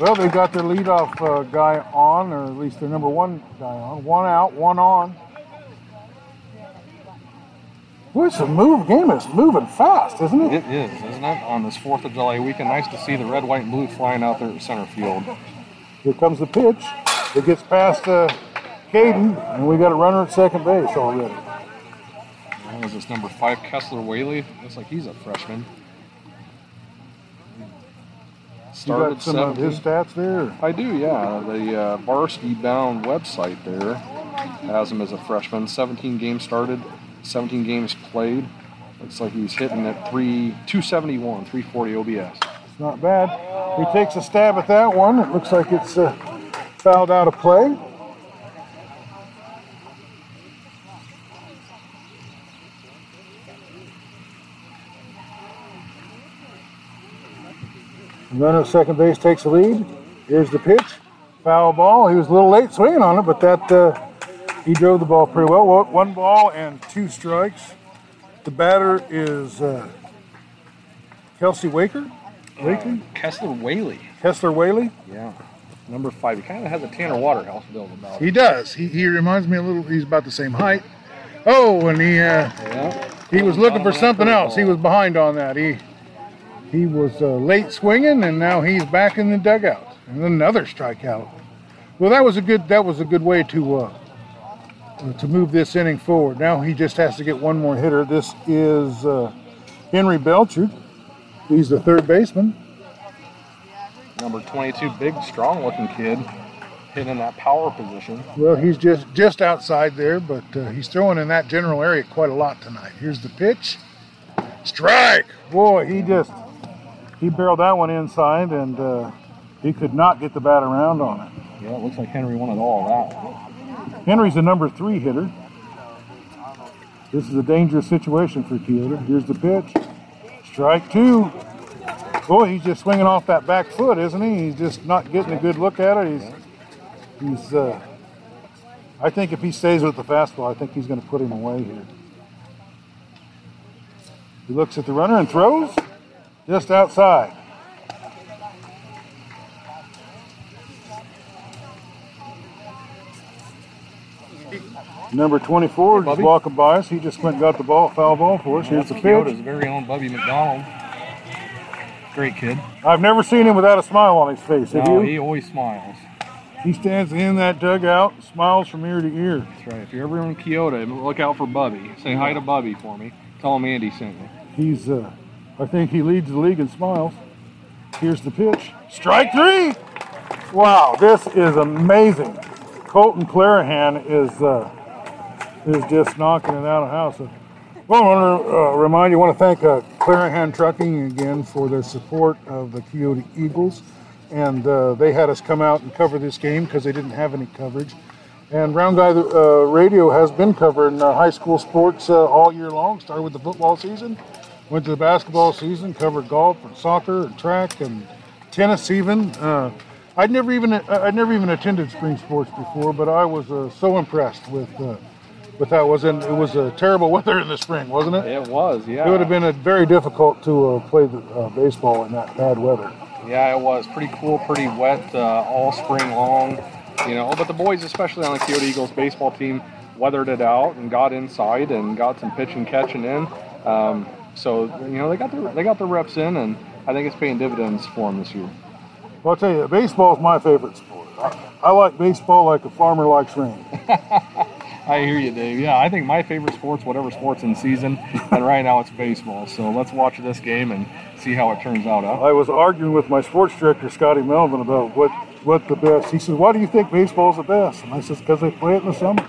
Well, they've got their leadoff uh, guy on, or at least their number one guy on. One out, one on. Boy, it's a move game. is moving fast, isn't it? It is, isn't it? On this 4th of July weekend, nice to see the red, white, and blue flying out there at center field. Here comes the pitch. It gets past uh, Caden, and we got a runner at second base already. That was this number five, Kessler Whaley. Looks like he's a freshman. You got some of his stats there. I do, yeah. The uh, Varsity Bound website there has him as a freshman. 17 games started, 17 games played. Looks like he's hitting at three 271, 340 OBS. It's not bad. He takes a stab at that one. It looks like it's uh, fouled out of play. Runner at second base takes the lead. Here's the pitch. Foul ball. He was a little late swinging on it, but that uh, he drove the ball pretty well. One- ball and two strikes. The batter is uh, Kelsey Waker, Waker, Kessler Whaley. Kessler Whaley. Yeah. Number five. He kind of has a Tanner Waterhouse build about. He does. He, he reminds me a little. He's about the same height. Oh, and he uh, Yeah. he was looking for something else. He was behind on that. He he was uh, late swinging, and now he's back in the dugout. And another strikeout. Well, that was a good that was a good way to uh, to move this inning forward. Now he just has to get one more hitter. This is uh, Henry Belcher. He's the third baseman. Number 22, big, strong-looking kid, hitting in that power position. Well, he's just just outside there, but uh, he's throwing in that general area quite a lot tonight. Here's the pitch. Strike! Boy, he just he barreled that one inside, and uh, he could not get the bat around on it. Yeah, it looks like Henry wanted all of that. Henry's the number three hitter. This is a dangerous situation for Keota. Here's the pitch. Strike two. Boy, he's just swinging off that back foot, isn't he? He's just not getting a good look at it. He's, he's. Uh, I think if he stays with the fastball, I think he's going to put him away here. He looks at the runner and throws just outside. Number 24 is Bubby. walking by us. He just went and got the ball, foul ball for us. Here's the Keota's pitch. very own Bubby McDonald. Great kid. I've never seen him without a smile on his face. Have No, you? he always smiles. He stands in that dugout, smiles from ear to ear. That's right. If you're ever in Keota, look out for Bubby. Say hi to Bubby for me. Tell him Andy sent you. He's, uh, I think he leads the league in smiles. Here's the pitch. Strike three! Wow, this is amazing. Colton Clarahan is uh, is just knocking it out of house. Well, I want to uh, remind you, I want to thank uh, Clarahan Trucking again for their support of the Keota Eagles. And uh, they had us come out and cover this game because they didn't have any coverage. And Round Guy uh, Radio has been covering uh, high school sports uh, all year long. Started with the football season, went to the basketball season, covered golf and soccer and track and tennis even. Uh, I'd never even I'd never even attended spring sports before, but I was uh, so impressed with uh, with how it was. And it was uh, terrible weather in the spring, wasn't it? It was, yeah. It would have been uh, very difficult to uh, play the, uh, baseball in that bad weather. Yeah, it was pretty cool, pretty wet uh, all spring long. You know, but the boys, especially on the Keota Eagles baseball team, weathered it out and got inside and got some pitching catching in. Um, so you know they got their they got their reps in, and I think it's paying dividends for them this year. Well, I'll tell you, baseball is my favorite sport. I, I like baseball like a farmer likes rain. I hear you, Dave. Yeah, I think my favorite sport's whatever sport's in season, and right now it's baseball. So let's watch this game and see how it turns out. Huh? I was arguing with my sports director, Scotty Melvin, about what, what the best. He says, Why do you think baseball's the best? And I says, Because they play it in the summer.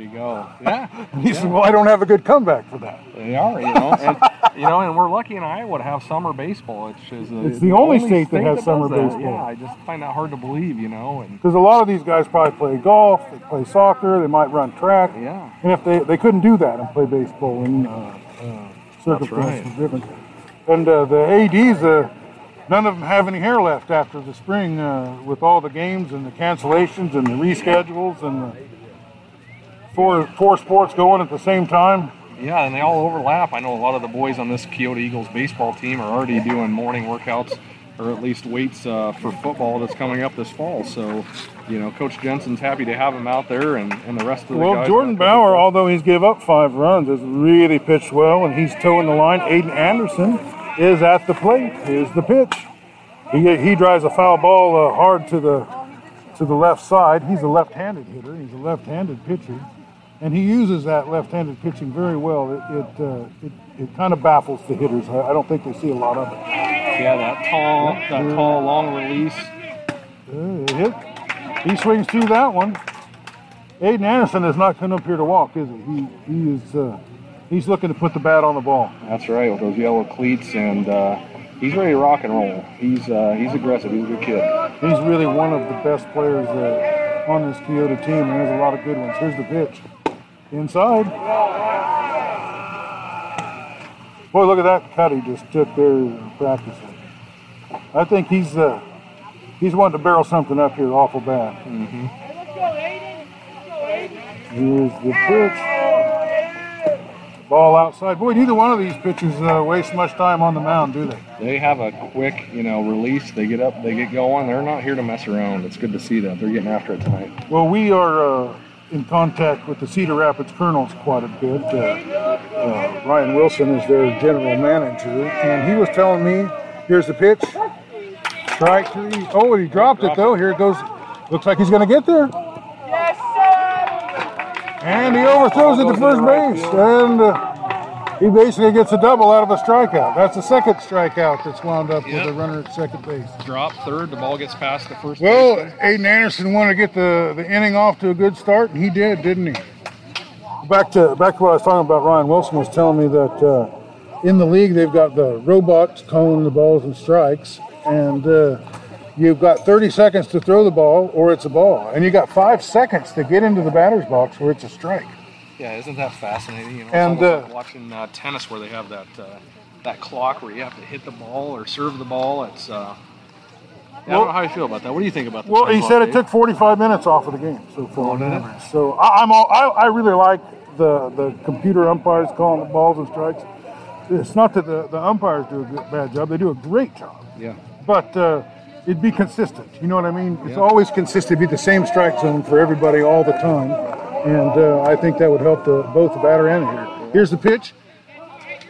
You go. Yeah, And he said, Well, I don't have a good comeback for that. they are. You know, and you know, and we're lucky in Iowa to have summer baseball. It's just It's the only state that has summer does that. baseball. Yeah, I just find that hard to believe. You know, and Because a lot of these guys probably play golf, they play soccer, they might run track. yeah, And if they, they couldn't do that and play baseball in uh, uh, circumstances right. different. And uh, the ADs, uh, none of them have any hair left after the spring uh, with all the games and the cancellations and the reschedules and the four, four sports going at the same time. yeah, and they all overlap. I know a lot of the boys on this Keota Eagles baseball team are already doing morning workouts or at least weights uh, for football that's coming up this fall. So, you know, Coach Jensen's happy to have him out there, and, and the rest of the Well, guys. Jordan Bauer, although he's gave up five runs, has really pitched well, and he's toeing the line. Aiden Anderson is at the plate. Here's the pitch. He, he drives a foul ball uh, hard to the to the left side. He's a left-handed hitter. He's a left-handed pitcher, and he uses that left-handed pitching very well. It it, uh, it, it kind of baffles the hitters. I, I don't think they see a lot of it. Yeah, that tall, that tall, long release. Uh, hit. He swings through that one. Aiden Anderson is not coming up here to walk, is he? He, he is. Uh, he's looking to put the bat on the ball. That's right, with those yellow cleats, and uh, he's ready to rock and roll. He's uh, he's aggressive. He's a good kid. He's really one of the best players uh, on this Keota team, and there's a lot of good ones. Here's the pitch. Inside. Boy, look at that cut he just took there practicing. I think he's uh, He's wanting to barrel something up here awful bad. Mm-hmm. Here's the pitch. Ball outside. Boy, neither one of these pitchers uh, waste much time on the mound, do they? They have a quick, you know, release. They get up, they get going. They're not here to mess around. It's good to see that they're getting after it tonight. Well, we are uh, in contact with the Cedar Rapids Colonels quite a bit. Uh, uh, Ryan Wilson is their general manager, and he was telling me, here's the pitch. Strike three. Oh, and he dropped it though. Here it goes. Looks like he's going to get there. Yes, sir. And he overthrows it to first base. And uh, he basically gets a double out of a strikeout. That's the second strikeout that's wound up Yep. with a runner at second base. Drop third. The ball gets past the first. Well, baseman. Aiden Anderson wanted to get the, the inning off to a good start, and he did, didn't he? Back to back to what I was talking about. Ryan Wilson was telling me that uh, in the league they've got the robots calling the balls and strikes, and uh, you've got 30 seconds to throw the ball, or it's a ball, and you got five seconds to get into the batter's box, where it's a strike. Yeah, isn't that fascinating? You know, And, uh, like watching uh, tennis where they have that uh, that clock where you have to hit the ball or serve the ball. It's uh, yeah, I don't know how you feel about that. What do you think about that? Well, he said it took 45 minutes off of the game so far. Oh, it? So I, I'm all, I, I really like the the computer umpires calling the balls and strikes. It's not that the, the umpires do a good, bad job; they do a great job. Yeah. But uh, it'd be consistent. You know what I mean? It's Yeah. always consistent. Be the same strike zone for everybody all the time, and uh, I think that would help the, both the batter and the hitter. Here's the pitch.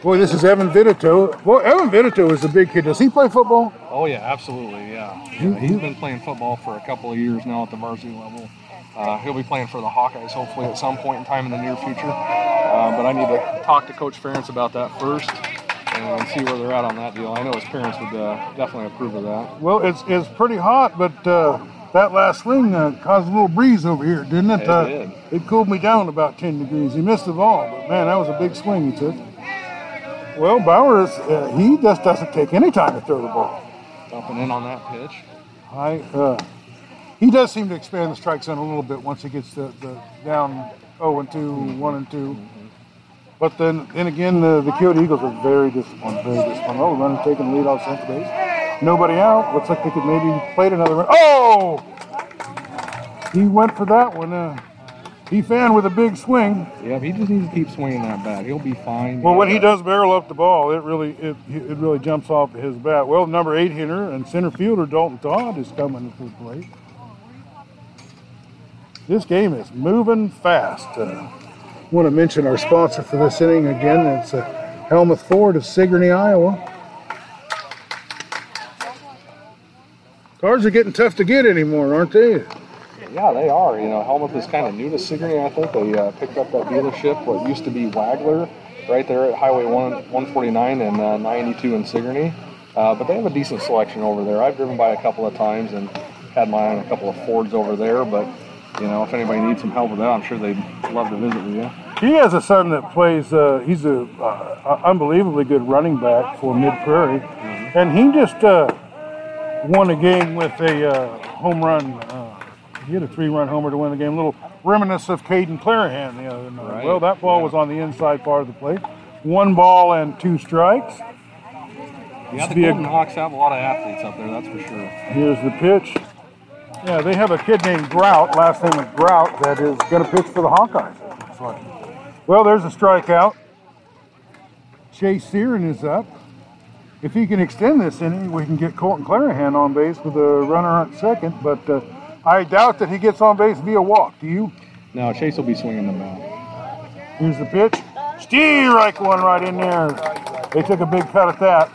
Boy, this is Evan Vitito. Boy, Evan Vitito is a big kid. Does he play football? Oh yeah, absolutely. Yeah. yeah. He's been playing football for a couple of years now at the varsity level. Uh, he'll be playing for the Hawkeyes hopefully at some point in time in the near future. Uh, but I need to talk to Coach Ferentz about that first and see where they're at on that deal. I know his parents would uh, definitely approve of that. Well, it's it's pretty hot, but uh, that last swing uh, caused a little breeze over here, didn't it? It uh, did. It cooled me down about 10 degrees. He missed the ball, but man, that was a big swing he took. Well, Bauer's, uh, he just doesn't take any time to throw the ball. Dumping in on that pitch. I, uh, he does seem to expand the strike zone a little bit once he gets the, the down 0 and 2, 1 and 2. But then, then again, the, the Keota Eagles are very disciplined, very disciplined. Oh, runner taking the lead off center base. Nobody out. Looks like they could maybe play another run. Oh! He went for that one. Uh, he fanned with a big swing. Yeah, he just needs to keep swinging that bat. He'll be fine. Well, when he does barrel up the ball, it really it, it really jumps off his bat. Well, number eight hitter and center fielder Dalton Todd is coming to the plate. This game is moving fast. Uh, want to mention our sponsor for this inning again. It's uh, Helmuth Ford of Sigourney, Iowa. Cars are getting tough to get anymore, aren't they? Yeah, they are. You know, Helmuth is kind of new to Sigourney. I think they uh, picked up that dealership, what used to be Wagler, right there at Highway 1, 149 and uh, 92 in Sigourney. Uh, but they have a decent selection over there. I've driven by a couple of times and had my eye on a couple of Fords over there. But you know, if anybody needs some help with that, I'm sure they'd love to visit with you. He has a son that plays. Uh, he's a uh, unbelievably good running back for Mid Prairie, and he just uh, won a game with a uh, home run. Uh, he had a three-run homer to win the game. A little reminiscent of Caden Clarahan the other night. Right, Well, that ball yeah. was on the inside part of the plate. One ball and two strikes. Yeah, the a- Golden Hawks have a lot of athletes up there, that's for sure. Here's the pitch. Yeah, they have a kid named Grout, last name is Grout, that is going to pitch for the Hawkeyes. like. Well, there's a strikeout. Chase Searon is up. If he can extend this inning, we can get Colton Clarahan on base with a runner at second, but uh, I doubt that he gets on base via walk. Do you? Now, Chase will be swinging the bat. Here's the pitch. Strike one right in there. They took a big cut at that.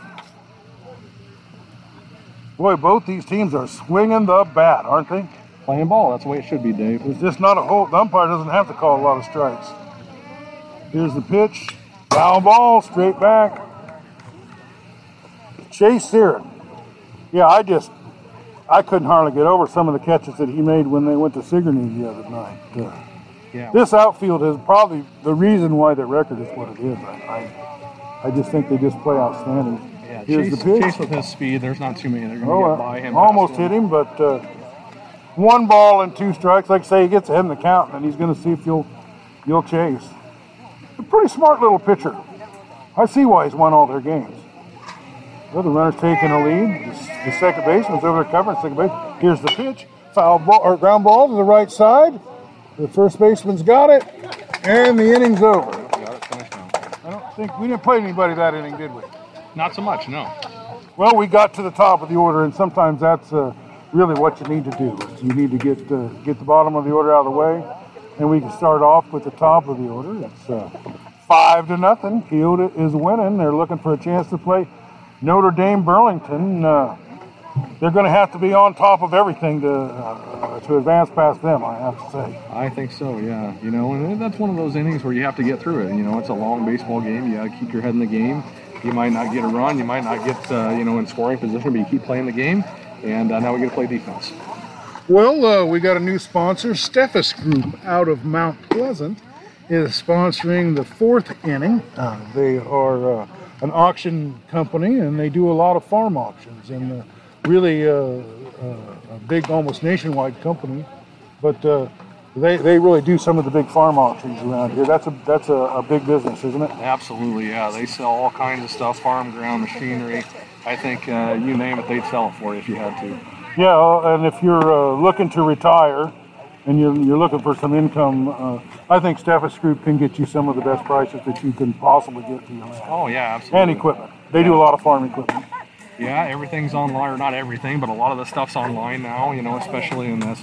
Boy, both these teams are swinging the bat, aren't they? Playing ball, that's the way it should be, Dave. It's just not a whole. The umpire doesn't have to call a lot of strikes. Here's the pitch. Foul ball, straight back. Chase Searon. Yeah, I just, I couldn't hardly get over some of the catches that he made when they went to Sigourney the other night. Uh, Yeah. this outfield is probably the reason why their record is what it is. I, I, I just think they just play outstanding. Yeah, Here's Chase, the pitch. Chase with his speed, there's not too many that are going to Oh, get by him. uh, almost hit him, but uh, one ball and two strikes. Like I say, he gets ahead in the count, and he's going to see if you'll you'll chase. A pretty smart little pitcher. I see why he's won all their games. Well, the runner's taking a lead. The, the second baseman's over there covering second base. Here's the pitch. Foul ball or ground ball to the right side. The first baseman's got it, and the inning's over. Got it finished now. I don't think we didn't play anybody that inning, did we? Not so much, no. Well, we got to the top of the order, and sometimes that's uh, really what you need to do. You need to get uh, get the bottom of the order out of the way, and we can start off with the top of the order. It's uh, five to nothing. Keota is winning. They're looking for a chance to play Notre Dame Burlington. Uh, they're going to have to be on top of everything to uh, to advance past them. I have to say. I think so, yeah. You know, and that's one of those innings where you have to get through it. You know, it's a long baseball game. You got to keep your head in the game. You might not get a run. You might not get, uh, you know, in scoring position, but you keep playing the game. And uh, now we get to play defense. Well, uh, we got a new sponsor. Steffes Group out of Mount Pleasant is sponsoring the fourth inning. Uh, they are uh, an auction company and they do a lot of farm auctions and uh, really uh, uh, a big, almost nationwide company. But uh, they, they really do some of the big farm auctions around here. That's a that's a, a big business, isn't it? Absolutely, yeah. They sell all kinds of stuff, farm ground, machinery. I think uh, you name it, they'd sell it for you if you had to. Yeah, and if you're uh, looking to retire and you're, you're looking for some income, uh, I think Steffes Group can get you some of the best prices that you can possibly get for your land. Oh, yeah, absolutely. And equipment. They do a lot of farm equipment. Yeah, everything's online, or not everything, but a lot of the stuff's online now, you know, especially in this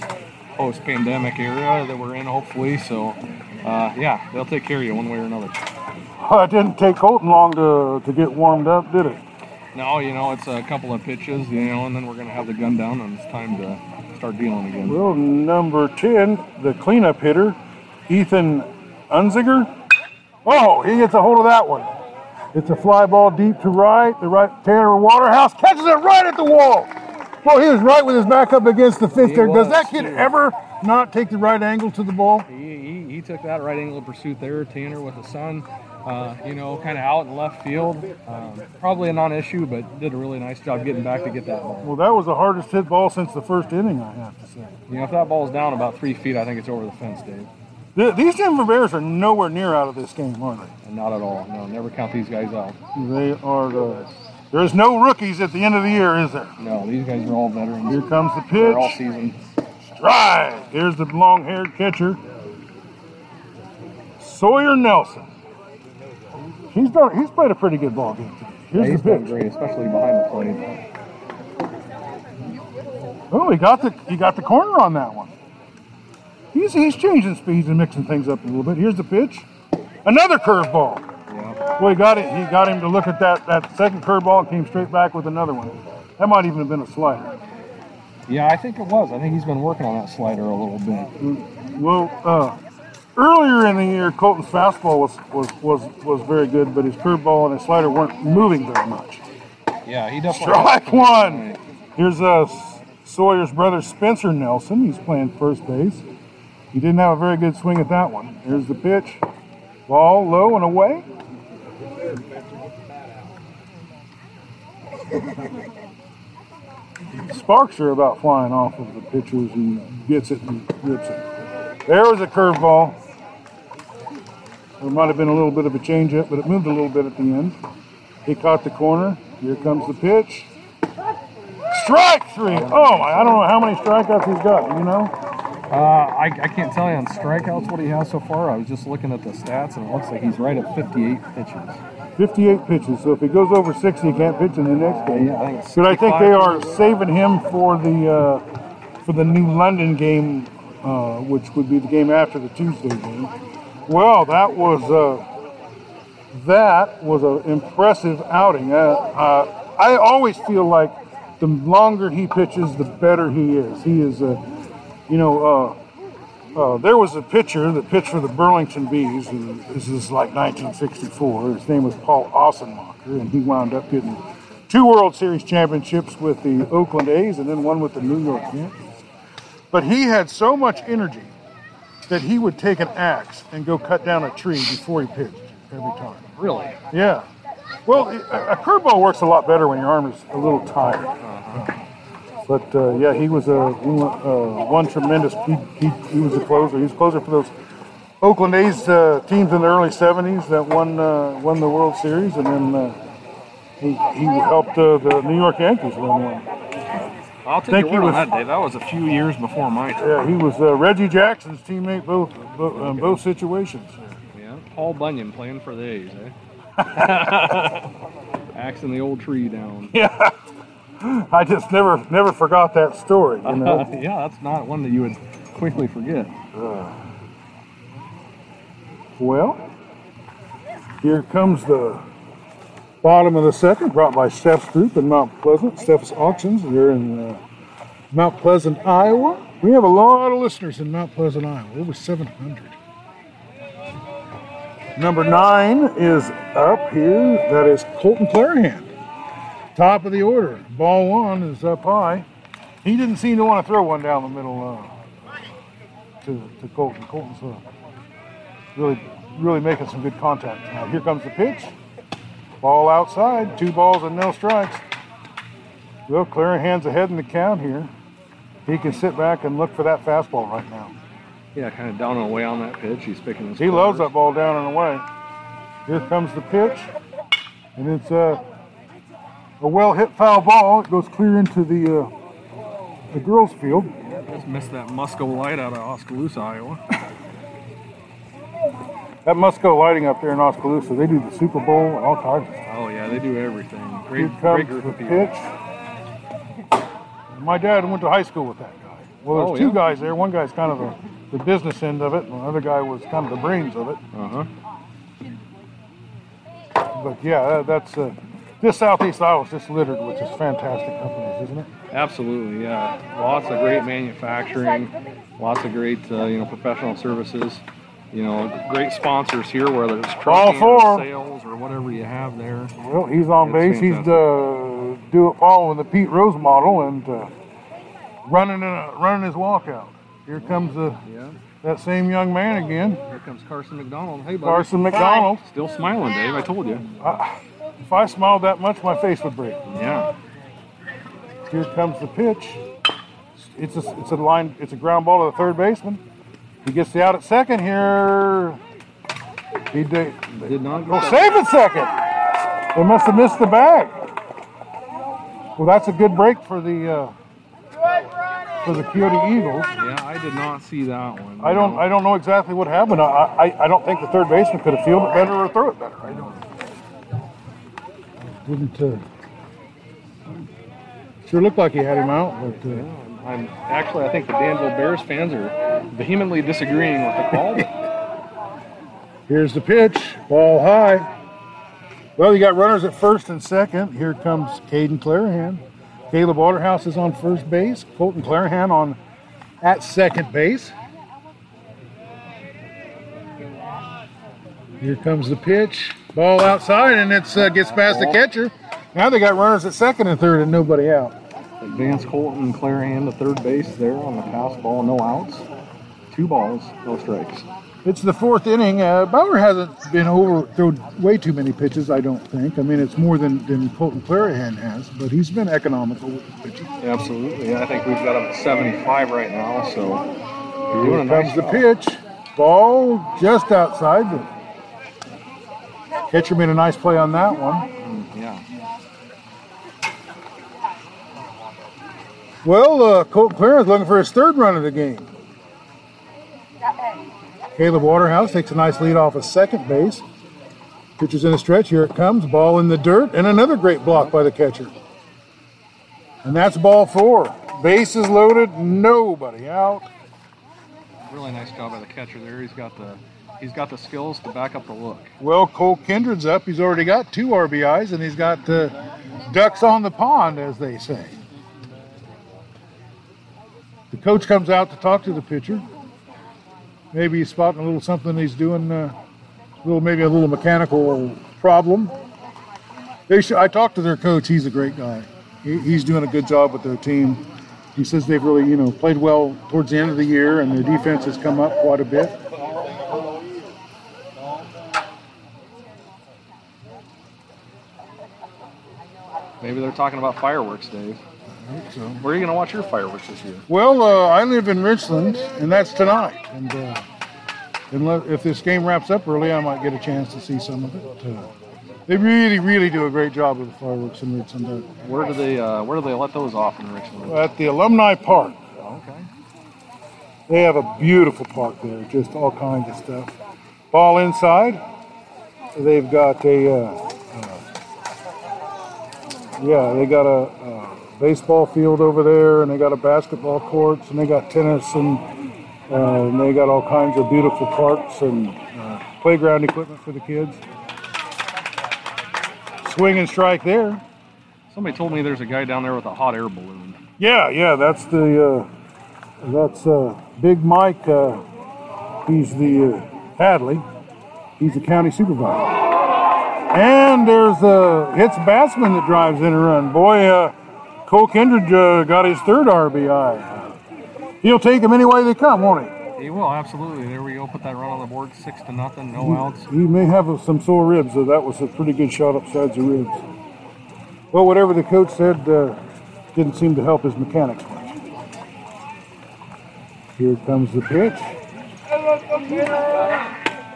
post pandemic era that we're in, hopefully. So, uh, yeah, they'll take care of you one way or another. Well, it didn't take Colton long to, to get warmed up, did it? No, you know, it's a couple of pitches, you know, and then we're going to have the gun down, and it's time to start dealing again. Well, number 10, the cleanup hitter, Ethan Unziger. Oh, he gets a hold of that one. It's a fly ball deep to right. The right Tanner Waterhouse catches it right at the wall. Well, he was right with his back up against the fence He there. Does that kid ever not take the right angle to the ball? He, he, he took that right angle of pursuit there, Tanner with the sun, uh, you know, kind of out in left field. Um, probably a non issue, but did a really nice job getting back to get that ball. Well, that was the hardest hit ball since the first inning, I have to say. You know, if that ball's down about three feet, I think it's over the fence, Dave. Th- These Danville Bears are nowhere near out of this game, are they? Not at all. No, never count these guys out. They are. Uh, there's no rookies at the end of the year, is there? No, these guys are all veterans. Here comes the pitch. They're all seasoned. Strike. Here's the long-haired catcher, Sawyer Nelson. He's done. He's played a pretty good ball game today. Yeah, Here's he's the been great, especially behind the plate. Oh, he got the he got the corner on that one. He's he's changing speeds and mixing things up a little bit. Here's the pitch. Another curveball. Yeah. Well, he got it. He got him to look at that that second curveball and came straight back with another one. That might even have been a slider. Yeah, I think it was. I think he's been working on that slider a little bit. Well, uh, earlier in the year, Colton's fastball was, was, was, was very good, but his curveball and his slider weren't moving very much. Yeah, he definitely. Strike one. Here's uh, Sawyer's brother Spencer Nelson. He's playing first base. He didn't have a very good swing at that one. Here's the pitch. Ball low and away. Sparks are about flying off of the pitchers and gets it and rips it. There was a curveball. There might have been a little bit of a changeup, but it moved a little bit at the end. He caught the corner. Here comes the pitch. Strike three. Oh my! I don't know how many strikeouts he's got. You know? Uh, I, I can't tell you on strikeouts what he has so far. I was just looking at the stats, and it looks like he's right at 58 pitches. 58 pitches. So if he goes over 60, he can't pitch in the next game. Yeah, I think But I think they are saving him for the uh, for the new London game, uh, which would be the game after the Tuesday game. Well, that was uh, that was an impressive outing. Uh, uh, I always feel like the longer he pitches, the better he is. He is, uh, you know. Uh, uh, there was a pitcher that pitched for the Burlington Bees. and This is like 1964. His name was Paul Ossenmacher, and he wound up getting two World Series championships with the Oakland A's and then one with the New York Yankees. But he had so much energy that he would take an axe and go cut down a tree before he pitched every time. Really? Yeah. Well, a curveball works a lot better when your arm is a little tired. But uh, yeah, he was a uh, one tremendous. He, he, he was a closer. He was a closer for those Oakland A's uh, teams in the early '70s that won uh, won the World Series, and then uh, he, he helped uh, the New York Yankees win one. I'll take Think your he word on was- that, Dave. That was a few years before my time. Yeah, he was uh, Reggie Jackson's teammate both both, um, both situations. Yeah, Paul Bunyan playing for the A's, eh? Axing the old tree down. Yeah, I just never never forgot that story. You know. yeah, that's not one that you would quickly forget. Well, here comes the bottom of the second, brought by Steffes Group in Mount Pleasant. Steffes Auctions. They're in uh, Mount Pleasant, Iowa. We have a lot of listeners in Mount Pleasant, Iowa, over 700. Number nine is up here. That is Colton Clarahan. Top of the order. Ball one is up high. He didn't seem to want to throw one down the middle uh, to, to Colton. Colton's uh, really, really making some good contact. Now here comes the pitch. Ball outside. Two balls and no strikes. Will Clarahan's ahead in the count here. He can sit back and look for that fastball right now. Yeah, kind of down and away on that pitch. He's picking his He loves corners. that ball down and away. Here comes the pitch, and it's a, a well hit foul ball. It goes clear into the uh, the girls' field. Just missed that Musco light out of Oskaloosa, Iowa. That Musco Lighting up there in Oskaloosa. They do the Super Bowl and all kinds of stuff. Oh yeah, they do everything. Here Great, comes great group the pitch. My dad went to high school with that guy. Well, there's Oh, two yeah? guys there. One guy's kind of the, the business end of it, and the other guy was kind of the brains of it. Uh huh. But yeah, that, that's uh, this Southeast Iowa is just littered with just fantastic companies, isn't it? Absolutely, yeah. Lots of great manufacturing, lots of great, uh, you know, professional services. You know, great sponsors here, whether it's trucking or sales or whatever you have there. Well, he's on base. He's uh, do it following the Pete Rose model and uh, running in a, running his walkout. Here comes the Yeah. that same young man again, Here comes Carson McDonald. Hey, buddy. Carson McDonald. Still smiling, Dave. I told you. If I smiled that much, my face would break. Yeah. Here comes the pitch. It's a it's a line. It's a ground ball to the third baseman. He gets the out at second here. He did. Did not Well, go. safe at second. They must have missed the bag. Well, that's a good break for the uh, for the Keota Eagles. Yeah, I did not see that one. I don't I don't know exactly what happened. I I, I don't think the third baseman could have fielded it better or threw it better. I don't. Didn't. Uh, sure looked like he had him out, but. Uh, I'm actually. I think the Danville Bears fans are vehemently disagreeing with the call. Here's the pitch, ball high. Well, you got runners at first and second. Here comes Caden Clarahan. Caleb Waterhouse is on first base. Colton Clarahan on at second base. Here comes the pitch, ball outside, and it uh, gets past the catcher. Now they got runners at second and third, and nobody out. Advance Colton Clarahan to third base there on the pass ball, no outs, two balls, no strikes. It's the fourth inning. Uh, Bauer hasn't been overthrown way too many pitches, I don't think. I mean, it's more than, than Colton Clarahan has, but he's been economical with the pitches. Absolutely. I think we've got him at 75 right now, so you're doing a Here nice comes the job. pitch. Ball just outside. The catcher made a nice play on that one. Yeah. Well, uh, Colton Clarahan's looking for his third run of the game. Caleb Waterhouse takes a nice lead off of second base. Pitcher's in a stretch. Here it comes. Ball in the dirt. And another great block by the catcher. And that's ball four. Bases loaded. Nobody out. Really nice job by the catcher there. He's got the he's got the skills to back up the look. Well, Cole Kindred's up. He's already got two RBIs, and he's got uh, ducks on the pond, as they say. The coach comes out to talk to the pitcher. Maybe he's spotting a little something he's doing, uh, a little maybe a little mechanical problem. They should, I talked to their coach. He's a great guy. He, he's doing a good job with their team. He says they've really, you know, played well towards the end of the year, and their defense has come up quite a bit. Maybe they're talking about fireworks, Dave. So. Where are you going to watch your fireworks this year? Well, uh, I live in Richland, and that's tonight. And uh, unless, if this game wraps up early, I might get a chance to see some of it. Uh, They really, really do a great job with the fireworks in Richland. Where do they uh, Where do they let those off in Richland? At the Alumni Park, Okay. they have a beautiful park there, just all kinds of stuff. Ball inside, they've got a, uh, uh, yeah, they got a, uh baseball field over there, and they got a basketball courts, and they got tennis, and, uh, and they got all kinds of beautiful parks and uh, playground equipment for the kids. Swing and strike there. Somebody told me there's a guy down there with a hot air balloon. Yeah, yeah, that's the uh, that's uh, Big Mike. Uh, he's the uh, Hadley. He's the county supervisor. And there's uh, it's Bassman that drives in a run. Boy, uh, Cole Kindred uh, got his third RBI. He'll take them any way they come, won't he? He will absolutely. There we go. Put that run on the board. Six to nothing. No outs. He may have some sore ribs, so that was a pretty good shot upsides the ribs. Well, whatever the coach said uh, didn't seem to help his mechanics much. Here comes the pitch.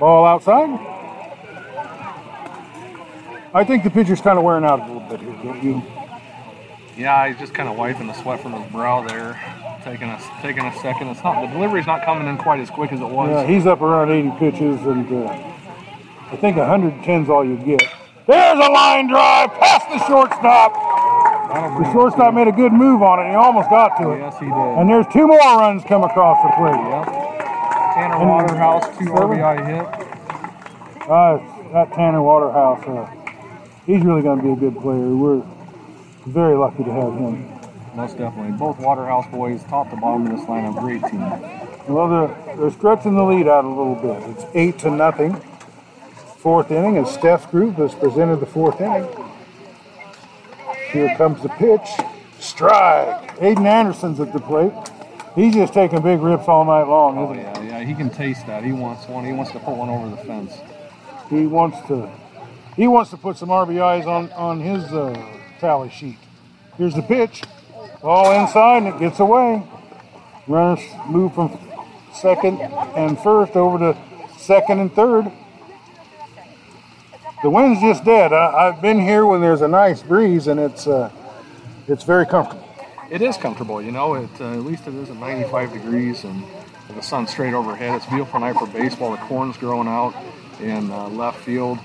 Ball outside. I think the pitcher's kind of wearing out a little bit here, don't you? Yeah, he's just kind of wiping the sweat from his brow there. Taking a taking a second. It's not the delivery's not coming in quite as quick as it was. Yeah, he's up around 80 pitches, and uh, I think 110 is all you get. There's a line drive past the shortstop. The shortstop made a good move on it. He almost got to it. Yes, he did. And there's two more runs come across the plate. Yep. Tanner And- Waterhouse, two Seven? RBI hit. Uh, that Tanner Waterhouse, uh, he's really going to be a good player. We're very lucky to have him. Most definitely. Both Waterhouse boys, top to bottom of this lineup, great team. Well, they're, they're stretching the lead out a little bit. It's eight to nothing. Fourth inning, and Steffes Group has presented the fourth inning. Here comes the pitch. Strike. Aiden Anderson's at the plate. He's just taking big rips all night long, Oh yeah, yeah. He can taste that. He wants one. He wants to put one over the fence. he? He wants to. He wants to put some RBIs on on his uh, tally sheet. Here's the pitch. All inside, and it gets away. Runners move from second and first over to second and third. The wind's just dead. I, I've been here when there's a nice breeze, and it's uh, it's very comfortable. It is comfortable, you know. It uh, at least it is at 95 degrees and the sun's straight overhead. It's a beautiful night for baseball. The corn's growing out in uh, left field.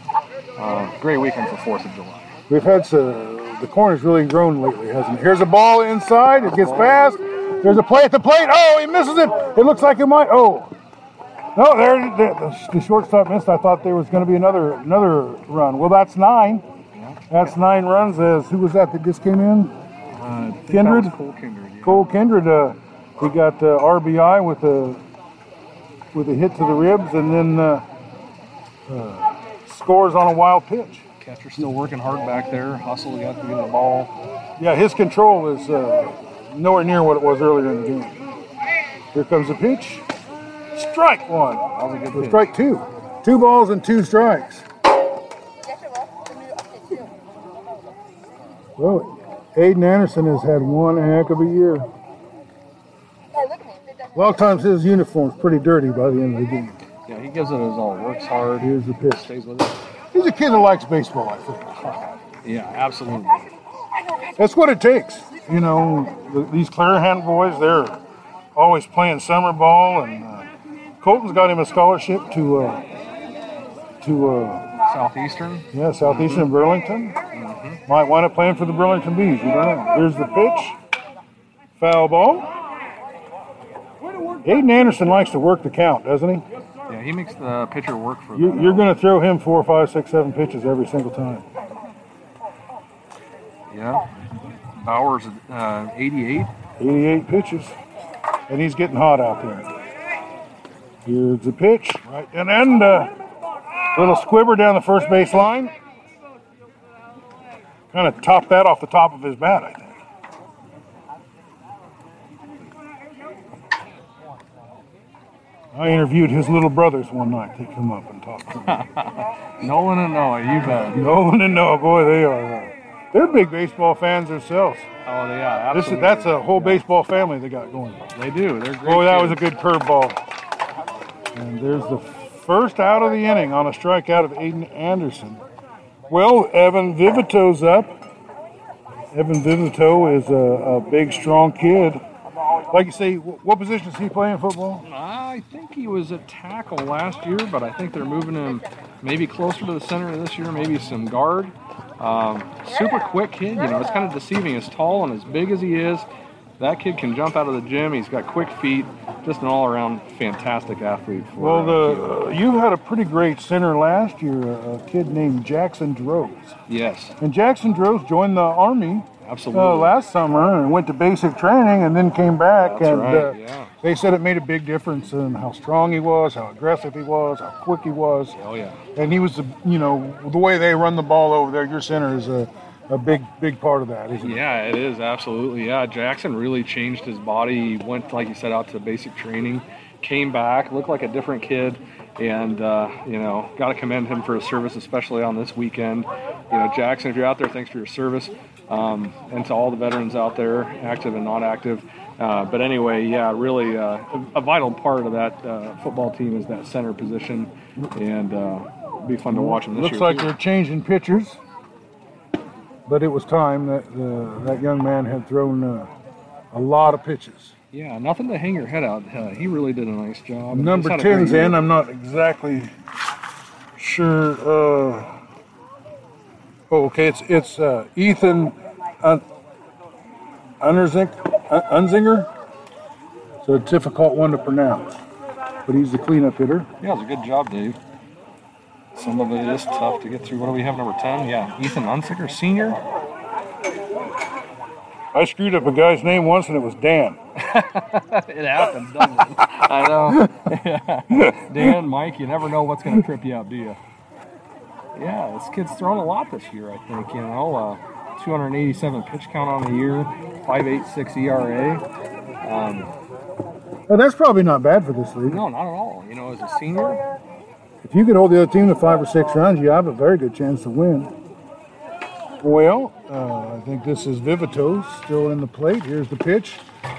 Uh, great weekend for Fourth of July. We've had some, the corn has really grown lately, hasn't it? Here's a ball inside. It gets past. There's a play at the plate. Oh, he misses it. It looks like it might. Oh, no, there the, shortstop missed. I thought there was going to be another another run. Well, that's nine. That's nine runs. As who was that that just came in? Uh, Kindred? Cole Kindred. yeah. Cole Kindred. Uh, he got uh, RBI with a with a hit to the ribs, and then uh, uh, scores on a wild pitch. Catcher still working hard back there. Hustle got to get the ball. Yeah, his control is uh, nowhere near what it was earlier in the game. Here comes the pitch. Strike one. That was a good pitch. strike two. Two balls and two strikes. Well, Aiden Anderson has had one heck of a year. A lot of times his uniform's pretty dirty by the end of the game. Yeah, he gives it his all. Works hard. Here's the pitch. Stays with it. He's a kid that likes baseball, I think. Yeah, absolutely. That's what it takes. You know, th- these Clarahan boys, they're always playing summer ball, and uh, Colton's got him a scholarship to uh, to uh, Southeastern. yeah Southeastern Burlington. Might wind up playing for the Burlington Bees. You don't know. Here's the pitch, foul ball. Aiden Anderson likes to work the count, doesn't he? Yeah, he makes the pitcher work for You, you're going to throw him four, five, six, seven pitches every single time. Yeah. Bauer's, uh, 88. 88 pitches, and he's getting hot out there. Here's the pitch, right, and then uh, little squibber down the first base line. Kind of topped that off the top of his bat, I think. I interviewed his little brothers one night. They come up and talk to me. Nolan and Noah, you bet. Nolan and Noah, boy, they are. Uh, they're big baseball fans themselves. Oh, yeah, This is that's a whole baseball family they got going. They do. They're great. Boy, that was a good curveball. And there's the first out of the inning on a strikeout of Aiden Anderson. Well, Evan Vivito's up. Evan Vivito is a, a big, strong kid. Like you say, what position is he playing football? I think he was a tackle last year, but I think they're moving him maybe closer to the center this year, maybe some guard. Um, super quick kid, you know, it's kind of deceiving. As tall and as big as he is, that kid can jump out of the gym. He's got quick feet, just an all-around fantastic athlete. For, Well, uh, the uh, you had a pretty great center last year, a, a kid named Jackson Droz. yes, And Jackson Droz joined the Army absolutely. uh, last summer and went to basic training and then came back. That's and right, uh, yeah. they said it made a big difference in how strong he was, how aggressive he was, how quick he was. Oh yeah. And he was, the, you know, the way they run the ball over there, your center is a, a big, big part of that, isn't it? Yeah, it is absolutely. Yeah, Jackson really changed his body. He went, like you said, out to basic training, came back, looked like a different kid, and uh, you know, got to commend him for his service, especially on this weekend. You know, Jackson, if you're out there, thanks for your service, um, and to all the veterans out there, active and not active. Uh, but anyway, yeah, really uh, a, vital part of that uh, football team is that center position, and uh, be fun to watch them. this Looks year. like they're changing pitchers, but it was time that uh, that young man had thrown uh, a lot of pitches. Yeah, nothing to hang your head out. Uh, he really did a nice job. Number he's had a great 10's in. I'm not exactly sure. Oh, okay. It's it's uh, Ethan Un- Unzinger. It's a difficult one to pronounce, but he's the cleanup hitter. Yeah, it's a good job, Dave. Some of it is tough to get through. What do we have, number 10? Yeah, Ethan Unzinger senior. I screwed up a guy's name once, and it was Dan. it happens, doesn't it? I know. yeah. Dan, Mike, you never know what's going to trip you up, do you? Yeah, this kid's thrown a lot this year, I think. You know, uh, 287 pitch count on the year, 5.86 ERA. Um, Oh, that's probably not bad for this league. no, not at all. You know, as a senior, If you could hold the other team to five or six runs, you have a very good chance to win. Well, uh, I think this is Vivito still in the plate. Here's the pitch.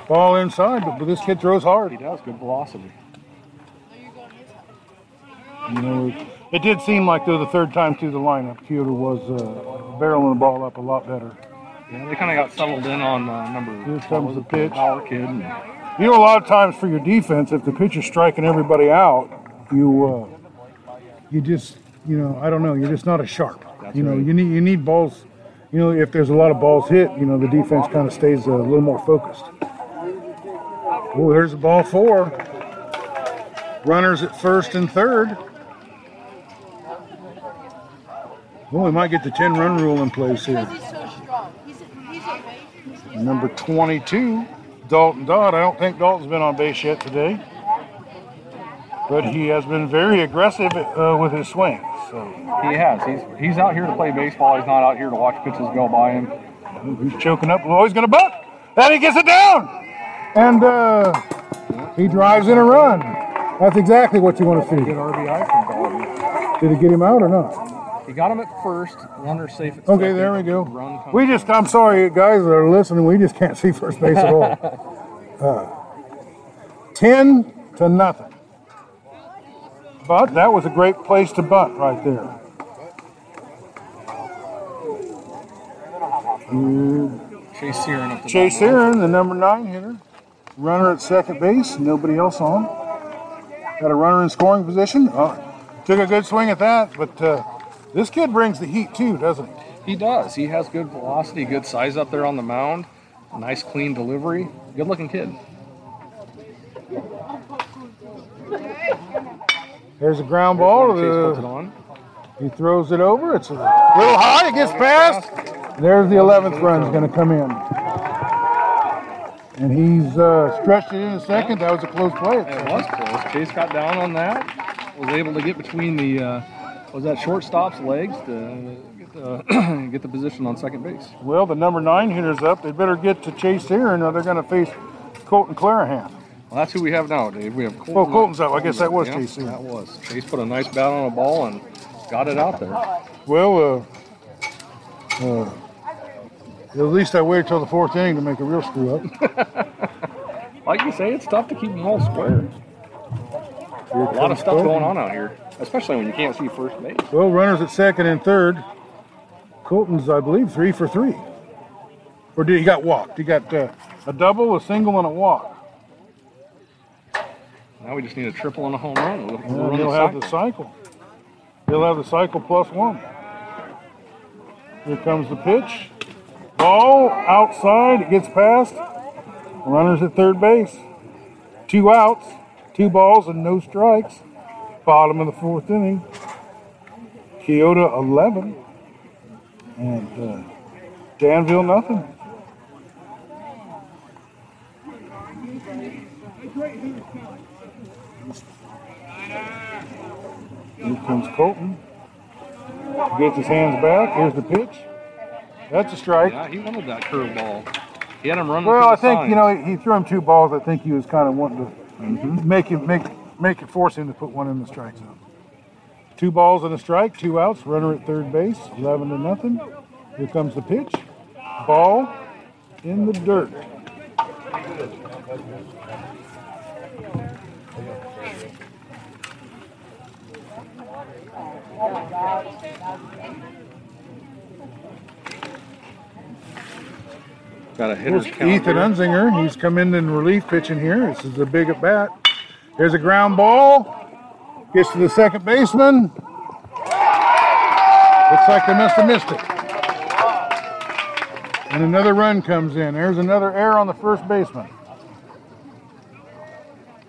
Ball inside, but, but this kid throws hard. he hard. does good velocity. You know, it did seem like though the third time through the lineup, Keota was uh, barreling the ball up a lot better. Yeah, they kind of got settled in on uh, number. Here comes the pitch. Power kid. And, You know, a lot of times for your defense, if the pitcher's striking everybody out, you uh, you just you know I don't know, you're just not as sharp. That's you know, right. you need you need balls. You know, if there's a lot of balls hit, you know the defense kind of stays a little more focused. Oh, there's the ball four. Runners at first and third. Well, we might get the 10 run rule in place here. So strong. He's, he's amazing. Number 22, Dalton Dodd. I don't think Dalton's been on base yet today, but he has been very aggressive uh, with his swing. So He has. He's he's out here to play baseball. He's not out here to watch pitches go by him. he's choking up. Oh, he's going to buck. And he gets it down. And uh, he drives in a run. That's exactly what you want to Good see. RBI from Dalton. Did it get him out or not? He got him at first. Runner safe at Okay, there we go. We just, I'm sorry, guys that are listening, we just can't see first base at all. Uh, 10 to nothing. But that was a great place to bunt right there. Chase Searon up the Chase. Aaron, the number nine hitter. Runner at second base, nobody else on. Got a runner in scoring position. Uh, took a good swing at that, but uh, this kid brings the heat too, doesn't he? He does. He has good velocity, good size up there on the mound. Nice clean delivery. Good looking kid. There's a ground ball. It Uh, he throws it over. It's a little high. It gets past. There's the 11th run is going to come in. And he's uh, stretched it in a second. That was a close play. It was close. Chase got down on that. Was able to get between the uh, was that shortstop's legs to get the get the position on second base. Well, the number nine hitter's up. They better get to Chase Aaron or they're going to face Colton Clarahan. Well, that's who we have now, Dave. We have Colton. Oh, Colton's up. I guess that was Yeah, Chase. That was. Chase put a nice bat on a ball and got it out there. Well, uh, uh, at least I waited till the fourth inning to make a real screw up. Like you say, it's tough to keep them all square. A lot of stuff going on out here, especially when you can't see first base. Well, runners at second and third. Colton's, I believe, three for three. Or did he got walked? He got uh, a double, a single, and a walk. Now we just need a triple and a home run. We'll, run he'll the have the cycle. He'll have the cycle plus one. Here comes the pitch. Ball outside. It gets past. Runners at third base. Two outs, two balls, and no strikes. Bottom of the fourth inning. Keota 11. And uh, Danville nothing. Here comes Colton. Gets his hands back. Here's the pitch. That's a strike. Yeah, he wanted that curveball. He had him running. Well, I think you know he threw him two balls. I think he was kind of wanting to make him make make it force him to put one in the strike zone. Two balls and a strike, two outs. Runner at third base, eleven to nothing. Here comes the pitch. Ball in the dirt. got a hitter's Here's count. Ethan. Unzinger. He's come in in relief pitching here. This is a big at bat. Here's a ground ball. Gets to the second baseman. Looks like they must have missed it. And another run comes in. There's another error on the first baseman.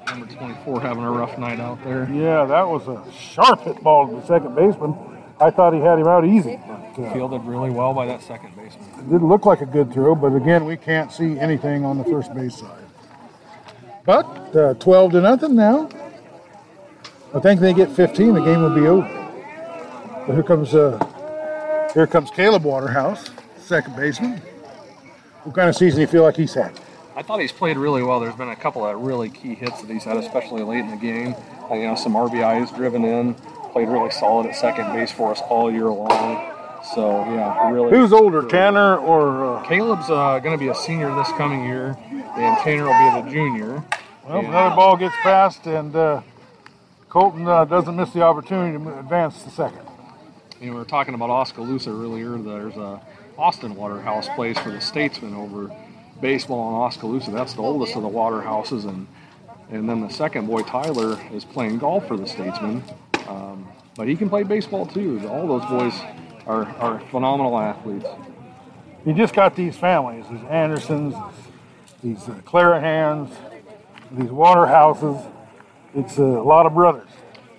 Number 24 having a rough night out there. Yeah, that was a sharp hit ball to the second baseman. I thought he had him out easy. But, uh, Fielded really well by that second baseman. It didn't look like a good throw, but again, we can't see anything on the first base side. But uh, 12 to nothing now. I think they get 15, the game will be over. But here comes uh, here comes Caleb Waterhouse, second baseman. What kind of season do you feel like he's had? I thought he's played really well. There's been a couple of really key hits that he's had, especially late in the game. Uh, you know, some RBIs driven in. Played really solid at second base for us all year long. So yeah, really. Who's older, Tanner or? Uh, Caleb's uh, going to be a senior this coming year, and Tanner will be the junior. well, And- another ball gets passed, and uh, Colton uh, doesn't miss the opportunity to advance to second. You know, we were talking about Oskaloosa earlier. There's a Austin Waterhouse plays for the Statesman over baseball in Oskaloosa. That's the oldest of the Waterhouses, and and then the second boy Tyler is playing golf for the Statesman. Um, but he can play baseball too. All those boys are, are phenomenal athletes. You just got these families, these Andersons, these uh, Clarahans, these Waterhouses. It's a lot of brothers.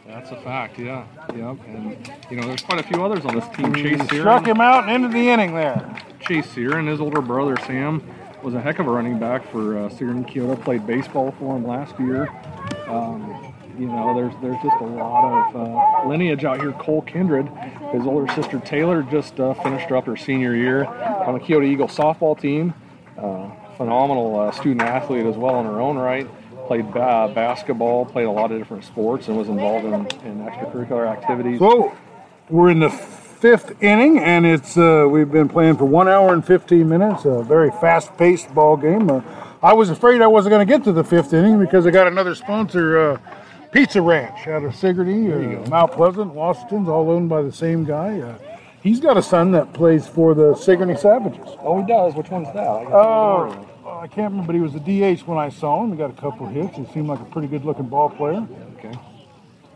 That's a fact, yeah. Yep. And you know, there's quite a few others on this team. Chase He Sear. struck him out and ended the inning there. Chase Sear and his older brother Sam was a heck of a running back for uh, Sear and Keota. Played baseball for him last year. Um, you know, there's there's just a lot of uh, lineage out here. Cole Kindred, his older sister Taylor, just uh, finished up her senior year on the Keota Eagle softball team. Uh, phenomenal uh, student athlete as well in her own right. Played ba- basketball, played a lot of different sports, and was involved in, in extracurricular activities. So we're in the fifth inning, and it's uh, we've been playing for one hour and 15 minutes. A very fast-paced ball game. Uh, I was afraid I wasn't going to get to the fifth inning because I got another sponsor, uh, Pizza Ranch, out of Sigourney, uh, Mount Pleasant, Washington's, all owned by the same guy. Uh, he's got a son that plays for the Sigourney Savages. Oh, he does. Which one's that? I Oh, I can't remember, but he was a DH when I saw him. He got a couple hits. He seemed like a pretty good-looking ball player. Okay.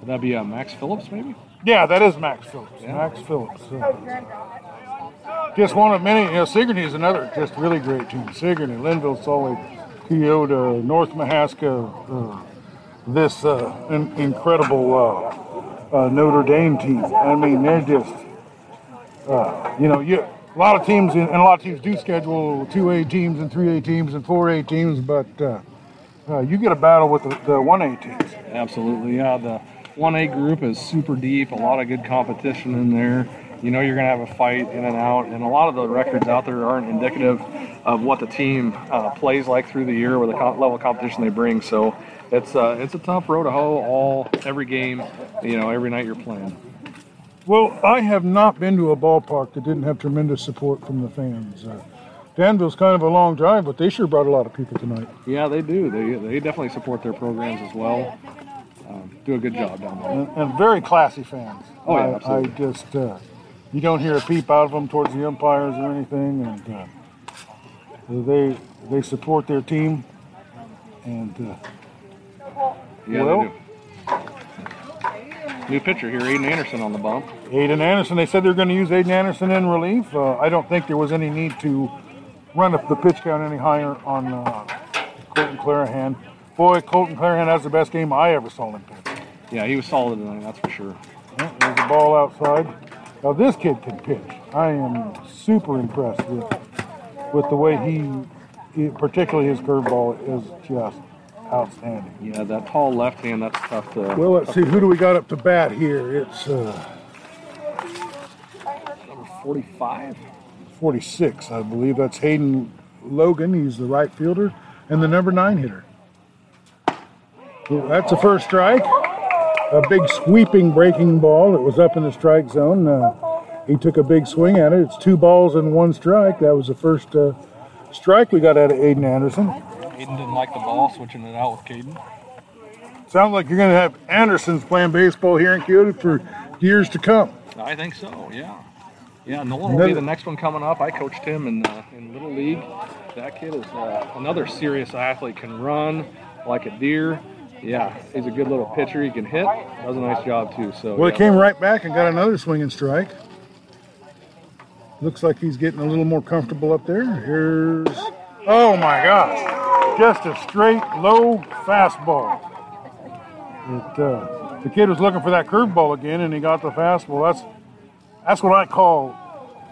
Would that be uh, Max Phillips, maybe? Yeah, that is Max Phillips. Yeah. Max Phillips. just one of many. You know, Sigourney is another just really great team. Sigourney, Lynnville, Sully, Keota, North Mahaska, uh, this uh, in, incredible uh, uh, Notre Dame team. I mean, they're just, uh, you know, you, a lot of teams and a lot of teams do schedule two A teams and three A teams and four A teams, but uh, uh, you get a battle with the, one A teams. Absolutely, yeah. The 1A group is super deep, a lot of good competition in there. You know you're going to have a fight in and out, and a lot of the records out there aren't indicative of what the team plays like through the year or the level of competition they bring. So it's uh, it's a tough road to hoe all every game, you know, every night you're playing. Well, I have not been to a ballpark that didn't have tremendous support from the fans. Uh, Danville's kind of a long drive, but they sure brought a lot of people tonight. Yeah, they do. They they definitely support their programs as well. Um, do a good job down there. And, and very classy fans. Oh, yeah, I, I just, uh, You don't hear a peep out of them towards the umpires or anything, and uh, they they support their team. And uh, Yeah, Well- New pitcher here, Aiden Anderson on the bump. Aiden Anderson, they said they're going to use Aiden Anderson in relief. Uh, I don't think there was any need to run up the pitch count any higher on uh, Colton Clarahan. Boy, Colton Clarahan has the best game I ever saw him pitch. Yeah, he was solid tonight, that's for sure. Yeah, There's a ball outside. Now this kid can pitch. I am super impressed with with the way he, he particularly his curveball is just outstanding. Yeah, that tall left hand, that's tough to. Well, let's see. Who do we got up to bat here? It's uh, number 45. 46, I believe. That's Hayden Logan. He's the right fielder and the number nine hitter. That's a first strike. A big sweeping breaking ball. It was up in the strike zone. Uh, he took a big swing at it. It's two balls and one strike. That was the first uh, strike we got out of Aiden Anderson. Aiden didn't like the ball, switching it out with Caden. Sounds like you're going to have Andersons playing baseball here in Keota for years to come. I think so, yeah. Yeah, Nolan will be the next one coming up. I coached him in, uh, in Little League. That kid is uh, another serious athlete, can run like a deer. Yeah, he's a good little pitcher. He can hit. Does a nice job, too. So, Well, he came right back and got another swinging strike. Looks like he's getting a little more comfortable up there. Here's, oh my gosh, just a straight low fastball. It, uh, the kid was looking for that curveball again, and he got the fastball. That's that's what I call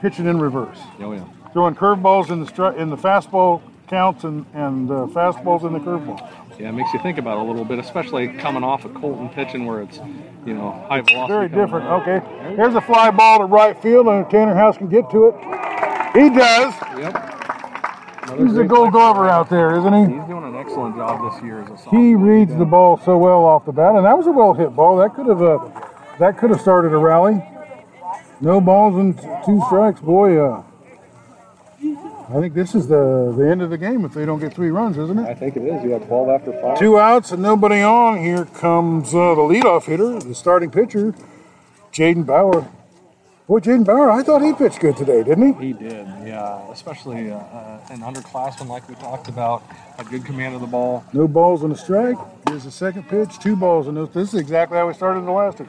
pitching in reverse. Oh, yeah. Throwing curveballs in the stri- in the fastball counts and and uh, fastballs in the curveball. Yeah, it makes you think about it a little bit, especially coming off of Colton pitching where it's, you know, high velocity. Very different. out. Okay, here's a fly ball to right field, and Tanner House can get to it. He does. Yep. He's a gold glover out there, isn't he? He's doing an excellent job this year as a sophomore. He reads the ball so well off the bat, and that was a well hit ball. That could have uh, that could have started a rally. No balls and two strikes, boy. Uh, I think this is the the end of the game if they don't get three runs, isn't it? I think it is. You have 12 after 5. Two outs and nobody on. Here comes uh, the leadoff hitter, the starting pitcher, Jaden Bauer. Boy, Jaden Bauer, I thought he pitched good today, didn't he? He did, yeah. Especially uh, uh, an underclassman like we talked about. A good command of the ball. No balls and a strike. Here's the second pitch, two balls and no. This is exactly how we started the last.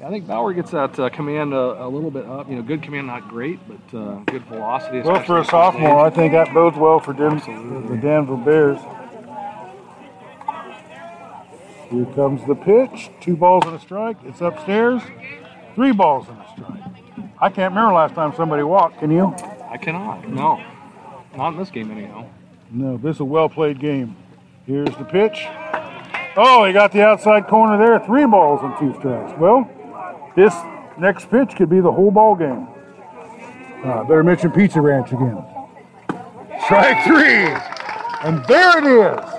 Yeah, I think Bauer gets that uh, command a, a little bit up. You know, good command, not great, but uh, good velocity. Well, for a this sophomore, I think that bodes well for Den- the Danville Bears. Here comes the pitch. Two balls and a strike. It's upstairs. Three balls and a strike. I can't remember last time somebody walked. Can you? I cannot. No, not in this game anyhow. No, this is a well played game. Here's the pitch. Oh, he got the outside corner there. Three balls and two strikes. Well, this next pitch could be the whole ball game. Uh, better mention Pizza Ranch again. Strike three. And there it is.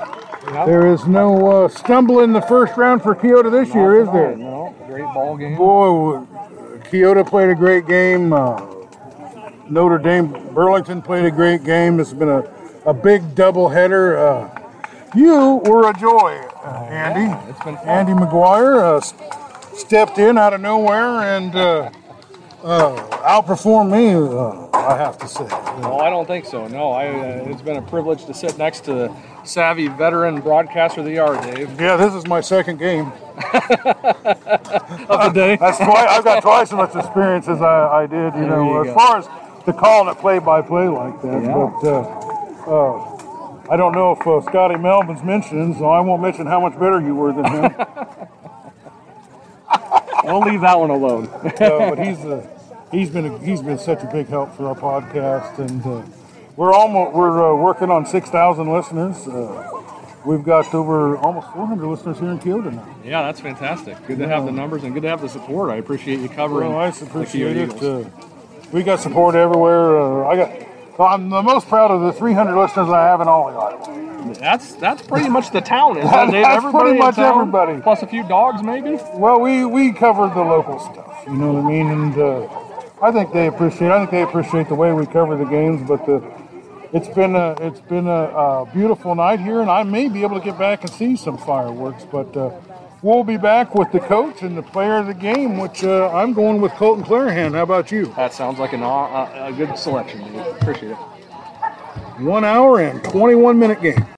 There is no uh, stumble in the first round for Keota this year, is there? No, great ball game. Boy, Keota played a great game. Uh, Notre Dame Burlington played a great game. It's been a, a big doubleheader. Uh, you were a joy, uh, Andy. Yeah, it's been fun. Andy McGuire uh, stepped in out of nowhere and uh, outperformed me, uh, I have to say. No, I don't think so. No, I, uh, it's been a privilege to sit next to the savvy veteran broadcaster they are, Dave. Yeah, this is my second game. Of the day. That's twice. I've got twice as much experience as I, I did. You There know, you as go. far as the calling it play by play like that. Yeah. But uh, uh, I don't know if uh, Scotty Melvin's mentioned, so I won't mention how much better you were than him. We'll leave that one alone. uh, but he's uh, he's been a, he's been such a big help for our podcast, and uh, we're almost we're uh, working on six thousand listeners. Uh, we've got over almost four hundred listeners here in Keota now. yeah, that's fantastic. Good to have the numbers and good to have the support. I appreciate you covering. Well, I appreciate Keota it. Uh, we got support everywhere. Uh, I got. Well, I'm the most proud of the 300 listeners I have in all of Iowa. That's that's pretty much the town, isn't That-? Dave? that's everybody pretty much everybody. Plus a few dogs, maybe. Well, we we covered the local stuff. You know what I mean? And uh, I think they appreciate. I think they appreciate the way we cover the games. But the, it's been a it's been a, a beautiful night here, and I may be able to get back and see some fireworks. But uh, we'll be back with the coach and the player of the game, which uh, I'm going with Colton Clarahan. How about you? That sounds like an, aw- a good selection, Dave. Appreciate it. One hour and 21 minute game.